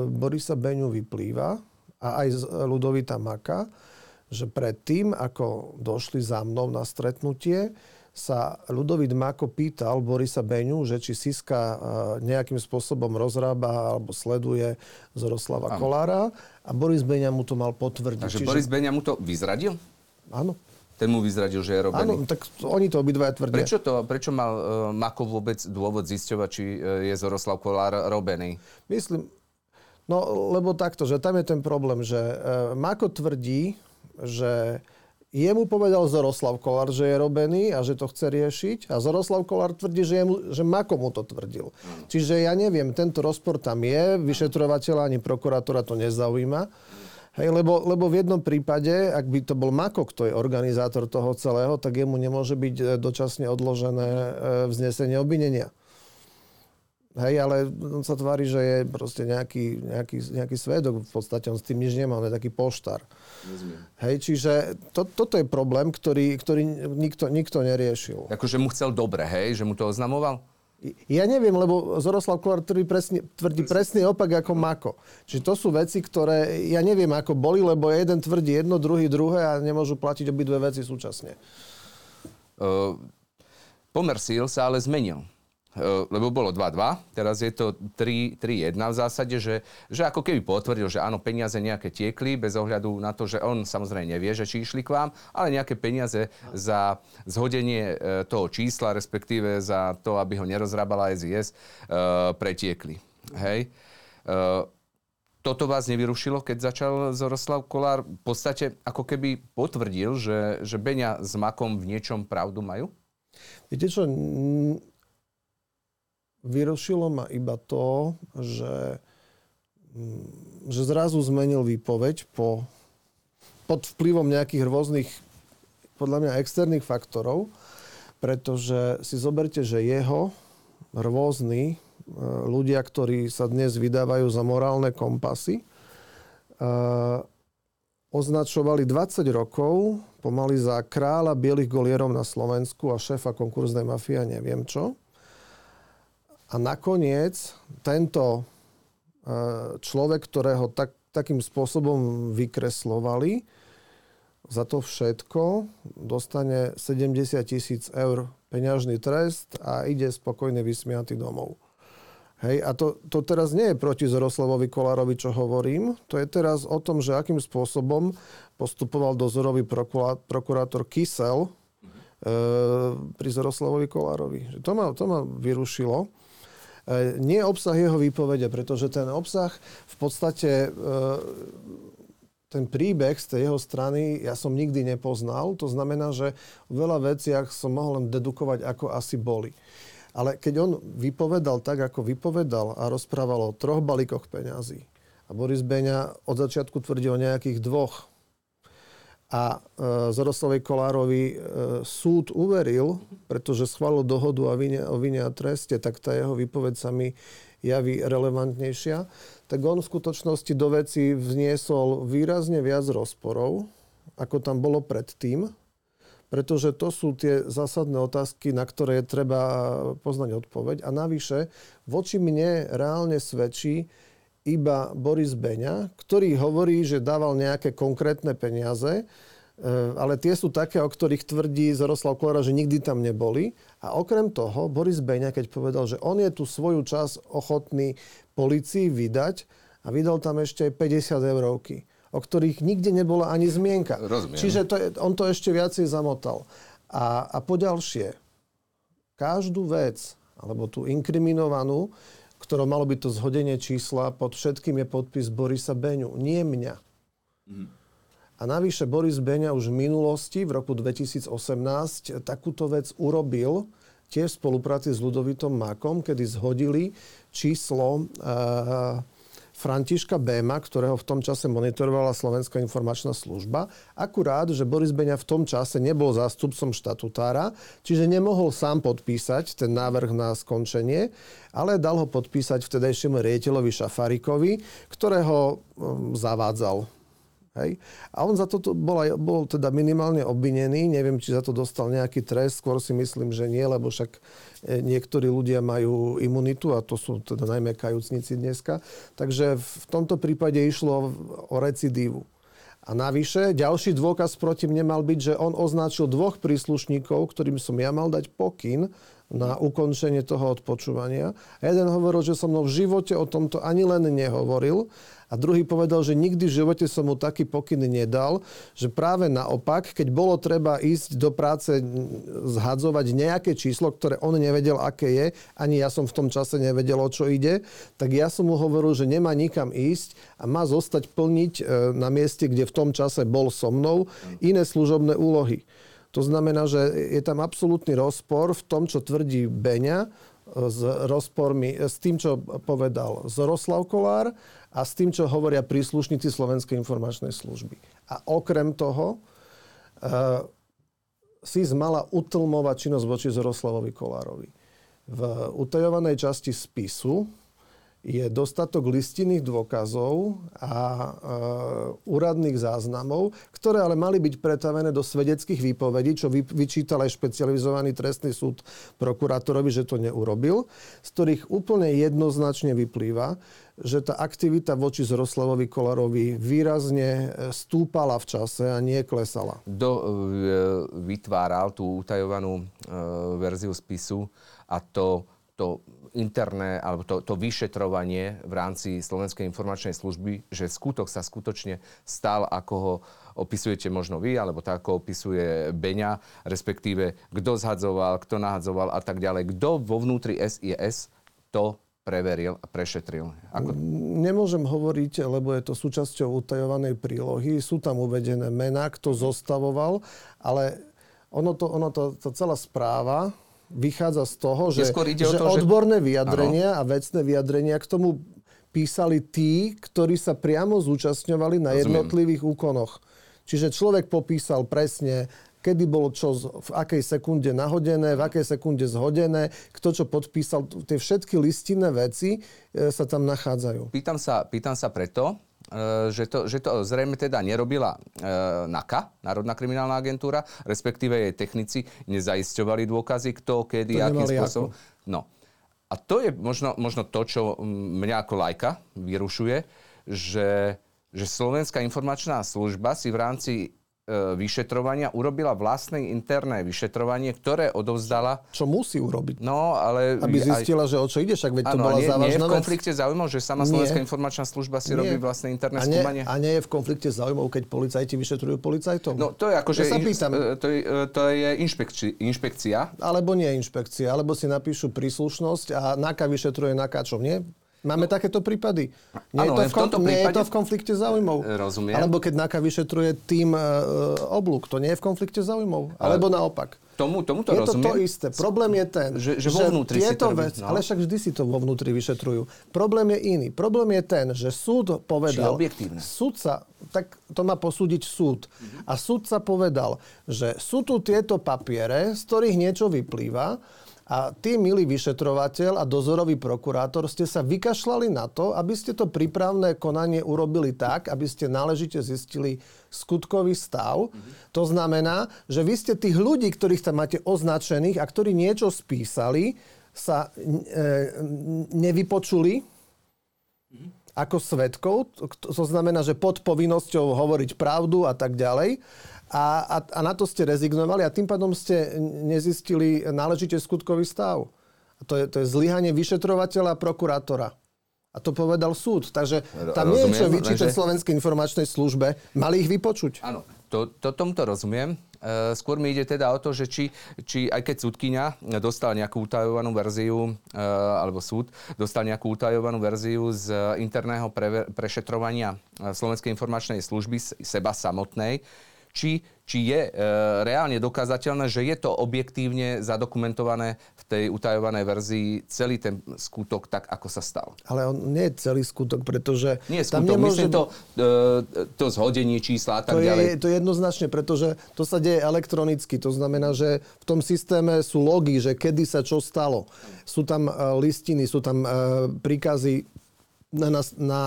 Borisa Beňu vyplýva a aj z Ludovita Maka, že predtým, ako došli za mnou na stretnutie, sa Ludovít Mako pýtal Borisa Beňu, že či Siska e, nejakým spôsobom rozrába alebo sleduje Zoroslava. Kolára a Boris Beňa mu to mal potvrdiť. Takže Čiže... Boris Beňa mu to vyzradil? Áno. Ten mu vyzradil, že je robený. Áno, tak oni to obidvaja tvrdia. Prečo, to, prečo mal uh, Mako vôbec dôvod zisťovať, či uh, je Zoroslav Kolár robený? Myslím, no lebo takto, že tam je ten problém, že uh, Mako tvrdí, že jemu povedal Zoroslav Kolár, že je robený a že to chce riešiť a Zoroslav Kolár tvrdí, že, jemu, že Mako mu to tvrdil. Mm. Čiže ja neviem, tento rozpor tam je, vyšetrovateľa ani prokurátora to nezaujíma. Hej, lebo, lebo v jednom prípade, ak by to bol Mako, kto je organizátor toho celého, tak jemu nemôže byť e, dočasne odložené e, vznesenie obvinenia. Hej, ale on sa tvári, že je proste nejaký, nejaký, nejaký svedok. V podstate on s tým nič nemá, on je taký poštár. Rozumiem. Hej, čiže to, toto je problém, ktorý, ktorý nikto, nikto neriešil. Akože mu chcel dobre, hej? Že mu to oznamoval? Ja neviem, lebo Zoroslav Kolár tvrdí presne, tvrdí presne opak ako Mako. Čiže to sú veci, ktoré ja neviem, ako boli, lebo jeden tvrdí jedno, druhý druhé a nemôžu platiť obidve veci súčasne. Uh, pomer síl sa ale zmenil. Eh, lebo bolo 2-2, teraz je to 3-1 v zásade, že, že ako keby potvrdil, že áno, peniaze nejaké tiekli, bez ohľadu na to, že on samozrejme nevie, že či išli k vám, ale nejaké peniaze za zhodenie eh, toho čísla, respektíve za to, aby ho nerozrábala SIS, eh, pretiekli. Hej. Toto vás nevyrušilo, keď začal Zoroslav Kolár v podstate ako keby potvrdil, že, že Beňa s Makom v niečom pravdu majú? Viete čo, vyrušilo ma iba to, že, mm, že zrazu zmenil výpoveď po, pod vplyvom nejakých rôznych, podľa mňa externých faktorov, pretože si zoberte, že jeho rôzni e, ľudia, ktorí sa dnes vydávajú za morálne kompasy, e, označovali 20 rokov pomaly za kráľa bielých golierov na Slovensku a šéfa konkurznej mafie a neviem čo. A nakoniec tento e, človek, ktorého tak, takým spôsobom vykreslovali, za to všetko dostane 70 tisíc eur peňažný trest a ide spokojne vysmiatý domov. Hej, a to, to teraz nie je proti Zoroslavovi Kolárovi, čo hovorím. To je teraz o tom, že akým spôsobom postupoval dozorový prokurátor Kysel e, pri Zoroslavovi Kolárovi. To ma, to ma vyrušilo. E, nie obsah jeho výpovede, pretože ten obsah v podstate e, ten príbeh z tej jeho strany ja som nikdy nepoznal. To znamená, že v veľa veciach som mohol len dedukovať, ako asi boli. Ale keď on vypovedal tak, ako vypovedal a rozprával o troch balíkoch peňazí a Boris Beňa od začiatku tvrdil o nejakých dvoch a e, Zoroslovej Kolárovi e, súd uveril, pretože schválil dohodu o vine, o vine a treste, tak tá jeho výpoveď sa mi javí relevantnejšia, tak on v skutočnosti do veci vniesol výrazne viac rozporov, ako tam bolo predtým, pretože to sú tie zásadné otázky, na ktoré je treba poznať odpoveď. A navyše, voči mne reálne svedčí iba Boris Beňa, ktorý hovorí, že dával nejaké konkrétne peniaze, Eh, ale tie sú také, o ktorých tvrdí Zoroslav Kolera, že nikdy tam neboli. A okrem toho, Boris Beňa, keď povedal, že on je tu svoju čas ochotný policii vydať a vydal tam ešte aj 50 eurovky, o ktorých nikde nebola ani zmienka. Rozumiem. Čiže to je, on to ešte viacej zamotal. A, a poďalšie, každú vec, alebo tú inkriminovanú, ktorou malo byť to zhodenie čísla, pod všetkým je podpis Borisa Beňu, nie mňa. Mm. A navyše Boris Beňa už v minulosti, v roku 2018, takúto vec urobil tiež v spolupráci s Ludovitom Makom, kedy zhodili číslo uh, Františka Béma, ktorého v tom čase monitorovala Slovenská informačná služba. Akurát, že Boris Beňa v tom čase nebol zástupcom štatutára, čiže nemohol sám podpísať ten návrh na skončenie, ale dal ho podpísať vtedajšiemu riediteľovi Šafarikovi, ktorého um, zavádzal Hej? A on za to bol, aj, bol teda minimálne obvinený. Neviem, či za to dostal nejaký trest. Skôr si myslím, že nie, lebo však e, niektorí ľudia majú imunitu a to sú teda najmä kajúcnici dneska. Takže v tomto prípade išlo o recidívu. A navyše, ďalší dôkaz proti mne mal byť, že on označil dvoch príslušníkov, ktorým som ja mal dať pokyn na ukončenie toho odpočúvania. A jeden hovoril, že som mnou v živote o tomto ani len nehovoril a druhý povedal, že nikdy v živote som mu taký pokyn nedal, že práve naopak, keď bolo treba ísť do práce zhadzovať nejaké číslo, ktoré on nevedel, aké je, ani ja som v tom čase nevedel, o čo ide, tak ja som mu hovoril, že nemá nikam ísť a má zostať plniť e, na mieste, kde v tom čase bol so mnou, iné služobné úlohy. To znamená, že je tam absolútny rozpor v tom, čo tvrdí Beňa, s rozpormi, s tým, čo povedal Zoroslav Kolár a s tým, čo hovoria príslušníci Slovenskej informačnej služby. A okrem toho, uh, SIS mala utlmovať činnosť voči Zoroslavovi Kolárovi. V utajovanej časti spisu je dostatok listinných dôkazov a e, úradných záznamov, ktoré ale mali byť pretavené do svedeckých výpovedí, čo vy, vyčítal aj špecializovaný trestný súd prokurátorovi, že to neurobil, z ktorých úplne jednoznačne vyplýva, že tá aktivita voči Zroslavovi Kolarovi výrazne e, stúpala v čase a nie klesala. Kto e, vytváral tú utajovanú e, verziu spisu a to, to interné, alebo to, to vyšetrovanie v rámci Slovenskej informačnej služby, že skutok sa skutočne stal, ako ho opisujete možno vy, alebo tak, ako opisuje Beňa, respektíve kto zhadzoval, kto nahadzoval a tak ďalej. Kto vo vnútri SIS to preveril a prešetril? Ako... Nemôžem hovoriť, lebo je to súčasťou utajovanej prílohy. Sú tam uvedené mená, kto zostavoval, ale ono to, ono to, to celá správa vychádza z toho, že, že to, odborné že... vyjadrenia ano. a vecné vyjadrenia k tomu písali tí, ktorí sa priamo zúčastňovali na Rozumiem. jednotlivých úkonoch. Čiže človek popísal presne, kedy bolo čo v akej sekunde nahodené, v akej sekunde zhodené, kto čo podpísal. Tie všetky listinné veci e, sa tam nachádzajú. Pýtam sa, pýtam sa preto, že to, že to zrejme teda nerobila e, NAKA, Národná kriminálna agentúra, respektíve jej technici nezaisťovali dôkazy, kto, kedy, to akým spôsobom. No. A to je možno, možno to, čo mňa ako lajka vyrušuje, že, že Slovenská informačná služba si v rámci vyšetrovania urobila vlastné interné vyšetrovanie, ktoré odovzdala... Čo musí urobiť? No, ale... Aby zistila, aj... že o čo ide, však veď to bola nie, závažná nie je v konflikte záujmov, že sama Slovenská informačná služba si nie. robí vlastné interné a nie, skúmanie? A nie je v konflikte záujmov, keď policajti vyšetrujú policajtov? No, to je akože... Ja sa pýtam. In, to, je, to je inšpekci, inšpekcia. Alebo nie inšpekcia, alebo si napíšu príslušnosť a NAKA vyšetruje NAKAčov, nie? Máme no. takéto prípady. Nie, ano, je, to v, kom- nie prípade... je to v konflikte záujmov. Rozumiem. Alebo keď NAKA vyšetruje tým e, oblúk, to nie je v konflikte záujmov. Alebo Ale... naopak. Tomu, tomu to je rozumiem. to to isté. Problém je ten, že, že, vo vnútri že tieto si to vec, no. ale však vždy si to vo vnútri vyšetrujú. Problém je iný. Problém je ten, že súd povedal... Či Súdca, tak to má posúdiť súd. Mm-hmm. A súdca povedal, že sú tu tieto papiere, z ktorých niečo vyplýva a ty, milý vyšetrovateľ a dozorový prokurátor, ste sa vykašľali na to, aby ste to prípravné konanie urobili tak, aby ste náležite zistili skutkový stav. Mm-hmm. To znamená, že vy ste tých ľudí, ktorých tam máte označených a ktorí niečo spísali, sa e, nevypočuli mm-hmm. ako svetkov. To znamená, že pod povinnosťou hovoriť pravdu a tak ďalej a, a, a na to ste rezignovali a tým pádom ste nezistili náležite skutkový stav. A to je, to je zlyhanie vyšetrovateľa a prokurátora. A to povedal súd. Takže tam nie je čo vyčítať že... Slovenskej informačnej službe. Mali ich vypočuť. Áno, to, to, tomuto rozumiem. E, skôr mi ide teda o to, že či, či aj keď súdkynia dostala nejakú utajovanú verziu, e, alebo súd dostal nejakú utajovanú verziu z interného pre, prešetrovania Slovenskej informačnej služby seba samotnej, či, či je e, reálne dokázateľné, že je to objektívne zadokumentované v tej utajovanej verzii celý ten skutok tak, ako sa stal. Ale on nie je celý skutok, pretože... Nie skutok, tam nemôže... myslím to, e, to zhodenie čísla a tak to ďalej. Je, to je jednoznačne, pretože to sa deje elektronicky. To znamená, že v tom systéme sú logy, že kedy sa čo stalo. Sú tam e, listiny, sú tam e, príkazy na, na, na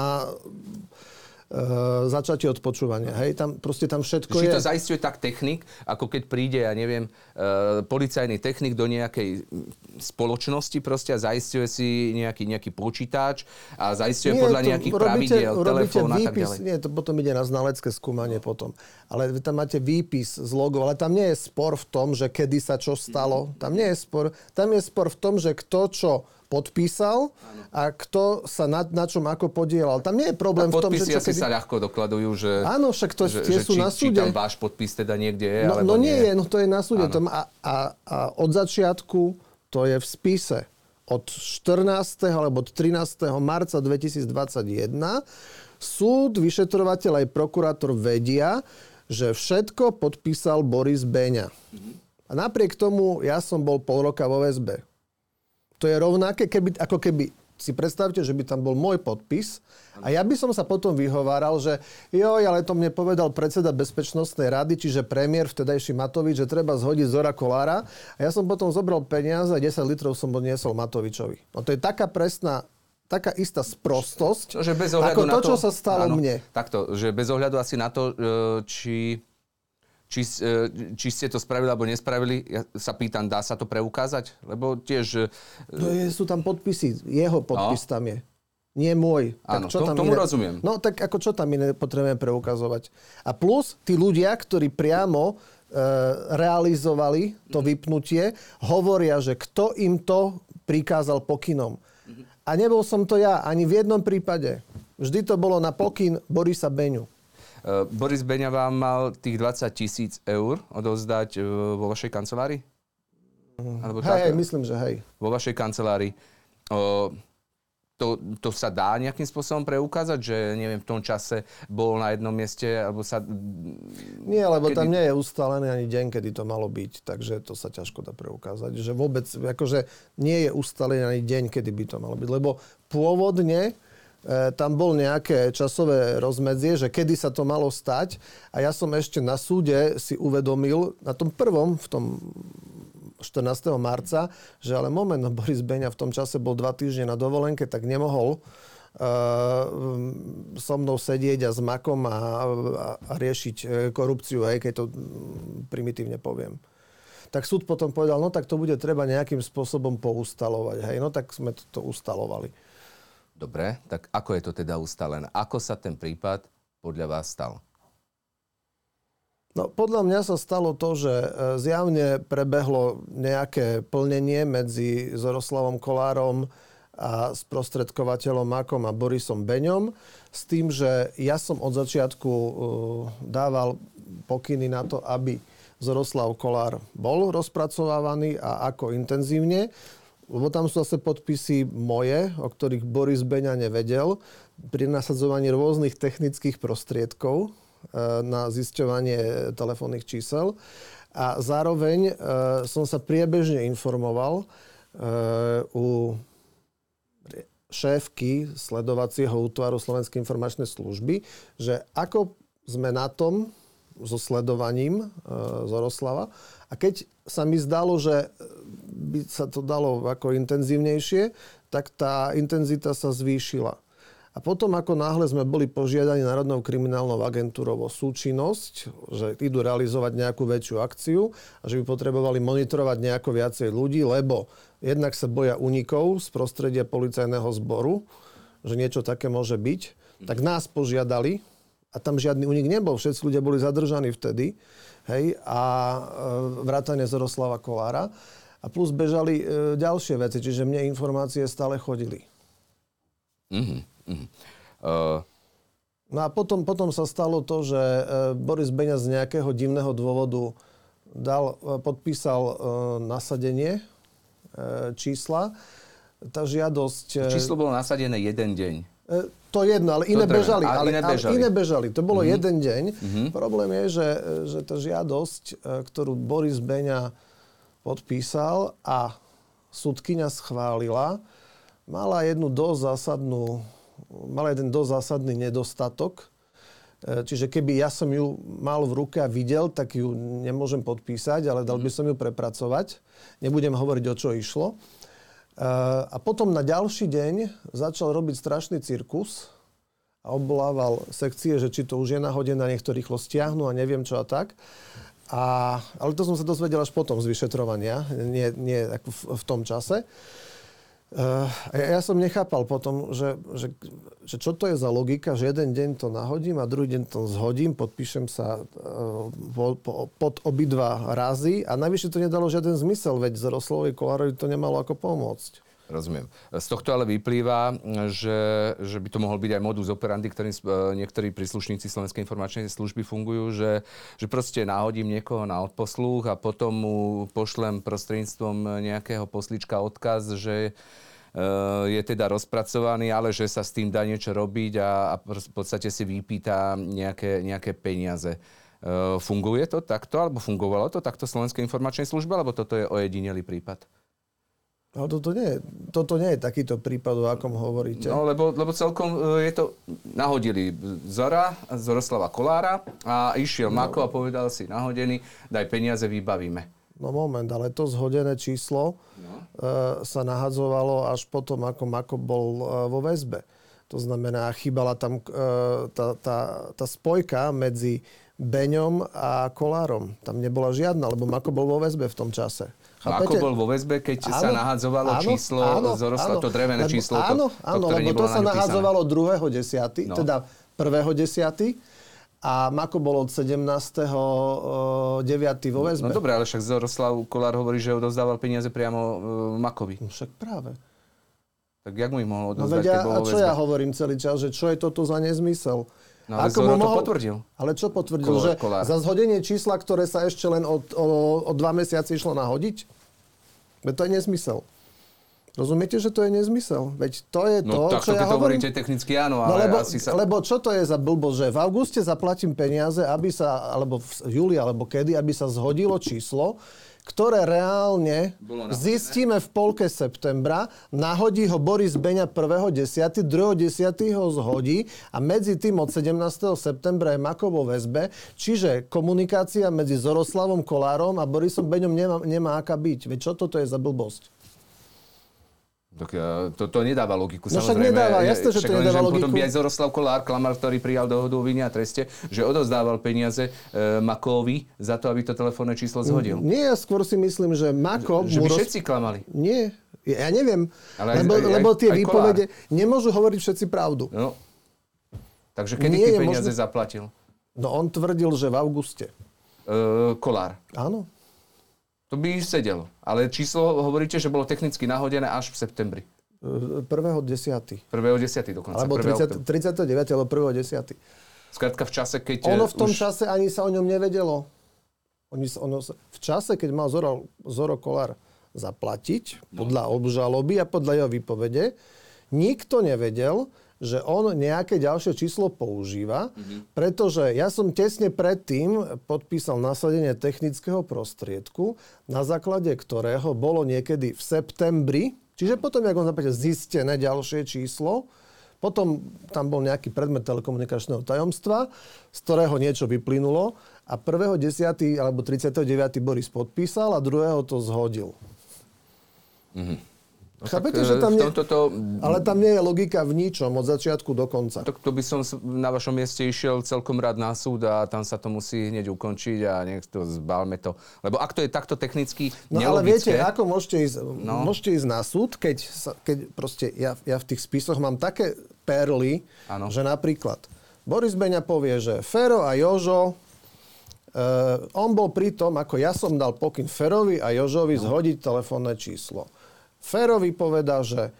uh, začatie odpočúvania. Hej, tam proste tam všetko Či je... to zaistuje tak technik, ako keď príde, ja neviem, uh, policajný technik do nejakej spoločnosti proste a zaistuje si nejaký, nejaký počítač a zaistuje Nie, podľa nejakých robíte, pravidiel, telefón a tak ďalej. Nie, to potom ide na znalecké skúmanie no. potom. Ale vy tam máte výpis z logov, ale tam nie je spor v tom, že kedy sa čo stalo. Tam nie je spor. Tam je spor v tom, že kto čo podpísal a kto sa na, na čom ako podielal. Tam nie je problém v tom, že... Čo, asi kedy... sa ľahko dokladujú, že... Áno, však to že, tie že, sú či, na súde. Či tam váš podpis teda niekde je, no, alebo no nie nie je, no to je na súde. Tom a, a, a od začiatku to je v spise. Od 14. alebo od 13. marca 2021 súd, vyšetrovateľ aj prokurátor vedia, že všetko podpísal Boris Beňa. Mm-hmm. A napriek tomu ja som bol pol roka vo väzbe. To je rovnaké, keby, ako keby si predstavte, že by tam bol môj podpis a ja by som sa potom vyhováral, že joj, ale to mne povedal predseda Bezpečnostnej rady, čiže premiér vtedajší Matovič, že treba zhodiť Zora Kolára a ja som potom zobral peniaze a 10 litrov som odniesol Matovičovi. No to je taká presná taká istá sprostosť, že bez ako to, to, čo sa stalo áno, mne. Takto, že bez ohľadu asi na to, e, či či, e, či ste to spravili alebo nespravili, ja sa pýtam, dá sa to preukázať? Lebo tiež... E, no je, sú tam podpisy, jeho podpis no. tam je. Nie môj. Áno, tak čo tam tomu iné? rozumiem. No tak ako čo tam iné potrebujeme preukazovať? A plus tí ľudia, ktorí priamo e, realizovali to mm vypnutie, hovoria, že kto im to prikázal pokynom. mm A nebol som to ja ani v jednom prípade. Vždy to bolo na pokyn Borisa Beňu. Eh, Boris Beňa vám mal tých 20 tisíc eur odovzdať eh, vo vašej kancelárii? Alebo hej, tak, myslím, že hej. Vo vašej kancelárii. O, to, to sa dá nejakým spôsobom preukázať, že neviem, v tom čase bol na jednom mieste, alebo sa... Nie, lebo kedy... tam nie je ustálený ani deň, kedy to malo byť, takže to sa ťažko dá preukázať. Že vôbec, akože nie je ustálený ani deň, kedy by to malo byť, lebo pôvodne tam bol nejaké časové rozmedzie, že kedy sa to malo stať a ja som ešte na súde si uvedomil, na tom prvom, v tom 14. marca, že ale moment, no Boris Beňa v tom čase bol dva týždne na dovolenke, tak nemohol uh, so mnou sedieť a s makom a, a, a riešiť e, korupciu, hej, keď to primitívne poviem. Tak súd potom povedal, no tak to bude treba nejakým spôsobom poustalovať. Hej, no tak sme to, to ustalovali. Dobre, tak ako je to teda ustalené? Ako sa ten prípad podľa vás stal? No, podľa mňa sa stalo to, že e, zjavne prebehlo nejaké plnenie medzi Zoroslavom Kolárom a sprostredkovateľom Makom a Borisom Beňom s tým, že ja som od začiatku uh, dával pokyny na to, aby Zoroslav Kolár bol rozpracovávaný a ako intenzívne, lebo tam sú zase podpisy moje, o ktorých Boris Beňa nevedel, pri nasadzovaní rôznych technických prostriedkov uh, na zisťovanie telefónnych čísel. A zároveň uh, som sa priebežne informoval u šéfky sledovacieho útvaru Slovenskej informačnej služby, že ako sme na tom so sledovaním e, Zoroslava. A keď sa mi zdalo, že by sa to dalo ako intenzívnejšie, tak tá intenzita sa zvýšila. A potom, ako náhle sme boli požiadaní Národnou kriminálnou agentúrou o súčinnosť, že idú realizovať nejakú väčšiu akciu a že by potrebovali monitorovať nejako viacej ľudí, lebo jednak sa boja unikov z prostredia policajného zboru, že niečo také môže byť, tak nás požiadali, a tam žiadny unik nebol, všetci ľudia boli zadržaní vtedy, hej, a e, vrátane Zoroslava Kolára. A plus bežali e, ďalšie veci, čiže mne informácie stále chodili. Mm-hmm. Mm. Uh... No a potom, potom sa stalo to, že e, Boris Beňa z nejakého divného dôvodu dal, e, podpísal uh, nasadenie uh, čísla. Tá žiadosť... Číslo bolo nasadené jeden deň. To jedno, ale iné to bežali. Ale, iné bežali. Ale iné bežali. To bolo mm-hmm. jeden deň. Mm-hmm. Problém je, že, že tá žiadosť, ktorú Boris Beňa podpísal a súdkyňa schválila, mala jednu dosť zásadnú mala jeden dosť zásadný nedostatok. E, čiže keby ja som ju mal v ruke a videl, tak ju nemôžem podpísať, ale dal by mhm. som ju prepracovať. Nebudem hovoriť, o čo išlo. E, a potom na ďalší deň začal robiť strašný cirkus a obvolával sekcie, že či to už je nahodené, nech to rýchlo stiahnu a neviem čo a tak. A, ale to som sa dozvedel až potom z vyšetrovania, nie, nie v, v tom čase. Uh, ja som nechápal potom, že, že, že čo to je za logika, že jeden deň to nahodím a druhý deň to zhodím, podpíšem sa uh, po, po, pod obidva razy a najvyššie to nedalo žiaden zmysel, veď z Roslovej Kolárovi to nemalo ako pomôcť. Rozumiem. Z tohto ale vyplýva, že, že by to mohol byť aj modus operandi, ktorým e, niektorí príslušníci Slovenskej informačnej služby fungujú, že, že proste náhodím niekoho na odposluch a potom mu pošlem prostredníctvom nejakého poslička odkaz, že e, je teda rozpracovaný, ale že sa s tým dá niečo robiť a, a v podstate si vypýta nejaké, nejaké peniaze. E, funguje to takto, alebo fungovalo to takto Slovenskej informačnej službe, alebo toto je ojedinelý prípad? No toto nie, toto nie je takýto prípad, o akom hovoríte. No, lebo, lebo celkom e, je to... Nahodili Zora, Zoroslava Kolára a išiel no. Mako a povedal si, nahodený, daj peniaze, vybavíme. No moment, ale to zhodené číslo no. e, sa nahadzovalo až potom, ako Mako bol e, vo väzbe. To znamená, chýbala tam e, tá, tá, tá spojka medzi Beňom a Kolárom. Tam nebola žiadna, lebo Mako bol vo väzbe v tom čase. Chápete? Ako bol vo väzbe, keď áno, sa nahadzovalo áno, číslo, áno, zorostlo to drevené lebo, číslo, áno, to, áno, to, lebo to sa nahadzovalo 2.10., no. teda 1.10., a Mako bol od 17.9. vo no, väzbe. No, no dobre, ale však Zoroslav Kolár hovorí, že odovzdával peniaze priamo uh, Makovi. No však práve. Tak jak mu ich mohol odovzdať, no, vedia, keď bol A čo ja hovorím celý čas, že čo je toto za nezmysel? No ale Ako Zoro mohol... to potvrdil. Ale čo potvrdil? Kolár, že Kolár. za zhodenie čísla, ktoré sa ešte len od, o, o dva mesiace išlo nahodiť? Veď to je nezmysel. Rozumiete, že to je nezmysel? Veď to je no, to, tak, čo ja hovorím. hovoríte technicky áno, no, ale lebo, asi sa... Lebo čo to je za blbosť, že v auguste zaplatím peniaze, aby sa, alebo v júli, alebo kedy, aby sa zhodilo číslo, ktoré reálne zistíme v polke septembra, nahodí ho Boris Beňa 1.10., 2.10. ho zhodí a medzi tým od 17. septembra je Makovo väzbe, čiže komunikácia medzi Zoroslavom Kolárom a Borisom Beňom nemá, nemá aká byť. Veď čo toto je za blbosť? Tak to, to nedáva logiku. No však nedáva, jasne, že to nedáva logiku. Potom by aj Zoroslav Kolár, klamar, ktorý prijal dohodu o vine a treste, že odozdával peniaze e, Makovi za to, aby to telefónne číslo zhodil. Nie, ja skôr si myslím, že Mako... Že by roz... všetci klamali. Nie, ja neviem. Ale lebo, aj, lebo tie aj výpovede kolár. nemôžu hovoriť všetci pravdu. No. Takže kedy Nie tie peniaze možno... zaplatil? No on tvrdil, že v auguste. e, Kolár. Áno. To by sedelo. Ale číslo hovoríte, že bolo technicky nahodené až v septembri. 1.10. 1.10. dokonca. Alebo 30, 39. alebo 1.10. Skrátka v čase, keď... Ono v tom už... čase ani sa o ňom nevedelo. Oni, ono, v čase, keď mal Zoro, Zoro Kolár zaplatiť podľa obžaloby a podľa jeho výpovede, nikto nevedel, že on nejaké ďalšie číslo používa, mm-hmm. pretože ja som tesne predtým podpísal nasadenie technického prostriedku, na základe ktorého bolo niekedy v septembri, čiže potom, ako on zapáte, zistené ďalšie číslo, potom tam bol nejaký predmet telekomunikačného tajomstva, z ktorého niečo vyplynulo a 1.10. alebo 39. Boris podpísal a druhého to zhodil. Mm-hmm. No Chápete, že tam nie... To... Ale tam nie je logika v ničom od začiatku do konca. Tak to by som na vašom mieste išiel celkom rád na súd a tam sa to musí hneď ukončiť a nech to zbalme to. Lebo ak to je takto technicky No nelogické, ale viete, ako môžete ísť, no. môžete ísť na súd, keď, sa, keď proste ja, ja v tých spisoch mám také perly, ano. že napríklad Boris Beňa povie, že Fero a Jožo Uh, on bol pri tom, ako ja som dal pokyn Ferovi a Jožovi no. zhodiť telefónne číslo. Férovi povedal, že e,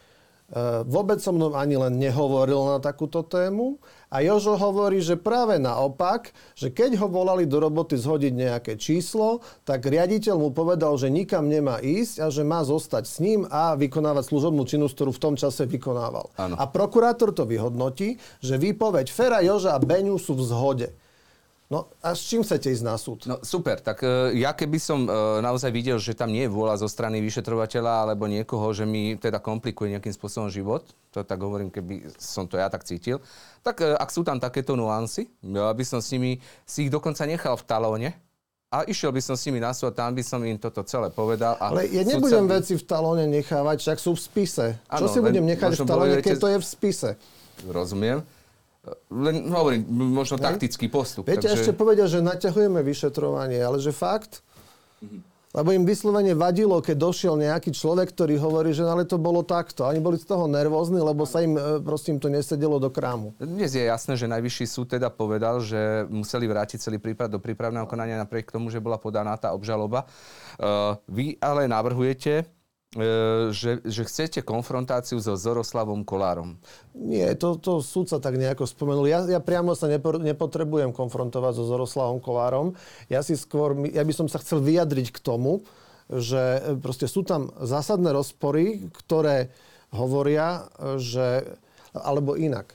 vôbec so mnou ani len nehovoril na takúto tému. A Jožo hovorí, že práve naopak, že keď ho volali do roboty zhodiť nejaké číslo, tak riaditeľ mu povedal, že nikam nemá ísť a že má zostať s ním a vykonávať služobnú činnosť, ktorú v tom čase vykonával. Ano. A prokurátor to vyhodnotí, že výpoveď Fera, Joža a Beňu sú v zhode. No a s čím chcete ísť na súd? No super, tak uh, ja keby som uh, naozaj videl, že tam nie je vôľa zo strany vyšetrovateľa alebo niekoho, že mi teda komplikuje nejakým spôsobom život, to tak hovorím, keby som to ja tak cítil, tak uh, ak sú tam takéto nuancy, ja by som s nimi si ich dokonca nechal v talóne, a išiel by som s nimi na súd, tam by som im toto celé povedal. A Ale ja nebudem by... veci v talóne nechávať, však sú v spise. Čo ano, si budem nechať v talóne, keď to je v spise? Rozumiem. Len hovorím, možno Hej. taktický postup. Viete, takže... ešte povedia, že naťahujeme vyšetrovanie, ale že fakt? Mhm. Lebo im vyslovene vadilo, keď došiel nejaký človek, ktorý hovorí, že ale to bolo takto. Oni boli z toho nervózni, lebo sa im e, prosím to nesedelo do krámu. Dnes je jasné, že najvyšší súd teda povedal, že museli vrátiť celý prípad do prípravného konania napriek tomu, že bola podaná tá obžaloba. Uh, vy ale navrhujete, že, že chcete konfrontáciu so Zoroslavom Kolárom. Nie, to, to súd sa tak nejako spomenul. Ja, ja priamo sa nepo, nepotrebujem konfrontovať so Zoroslavom Kolárom. Ja si skôr, ja by som sa chcel vyjadriť k tomu, že e, proste sú tam zásadné rozpory, ktoré hovoria, že, alebo inak.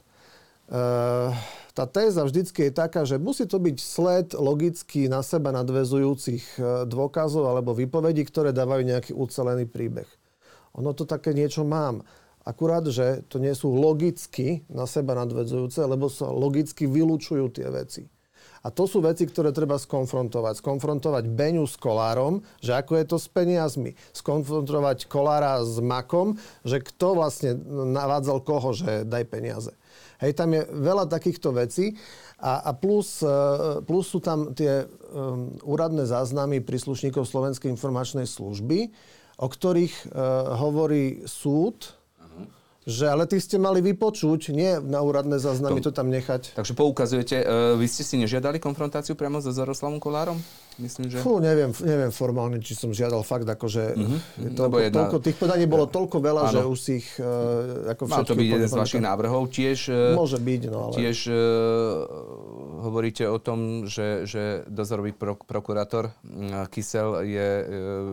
Uh, tá téza vždycky je taká, že musí to byť sled logicky na seba nadvezujúcich e, dôkazov alebo výpovedí, ktoré dávajú nejaký ucelený príbeh. Ono to také niečo mám. Akurát, že to nie sú logicky na seba nadvezujúce, lebo sa logicky vylúčujú tie veci. A to sú veci, ktoré treba skonfrontovať. Skonfrontovať Beňu s Kolárom, že ako je to s peniazmi. Skonfrontovať Kolára s Makom, že kto vlastne navádzal koho, že daj peniaze. Hej, tam je veľa takýchto vecí a, a plus, e, plus sú tam tie um, úradné záznamy príslušníkov Slovenskej informačnej služby, o ktorých uh, hovorí súd, že ale ty ste mali vypočuť, nie na úradné záznamy to, to tam nechať. Takže poukazujete, uh, vy ste si nežiadali konfrontáciu priamo so Zaroslavom Kolárom? Myslím, že... Fú, neviem, neviem formálne, či som žiadal fakt, akože mm-hmm. toľko, jedna... toľko, tých podaní bolo toľko veľa, ano. že už si ich uh, ako Mal to byť jeden z vašich návrhov. Tiež, uh, Môže byť, no ale... Tiež uh, hovoríte o tom, že, že dozorový pro, prokurátor uh, Kysel je, uh,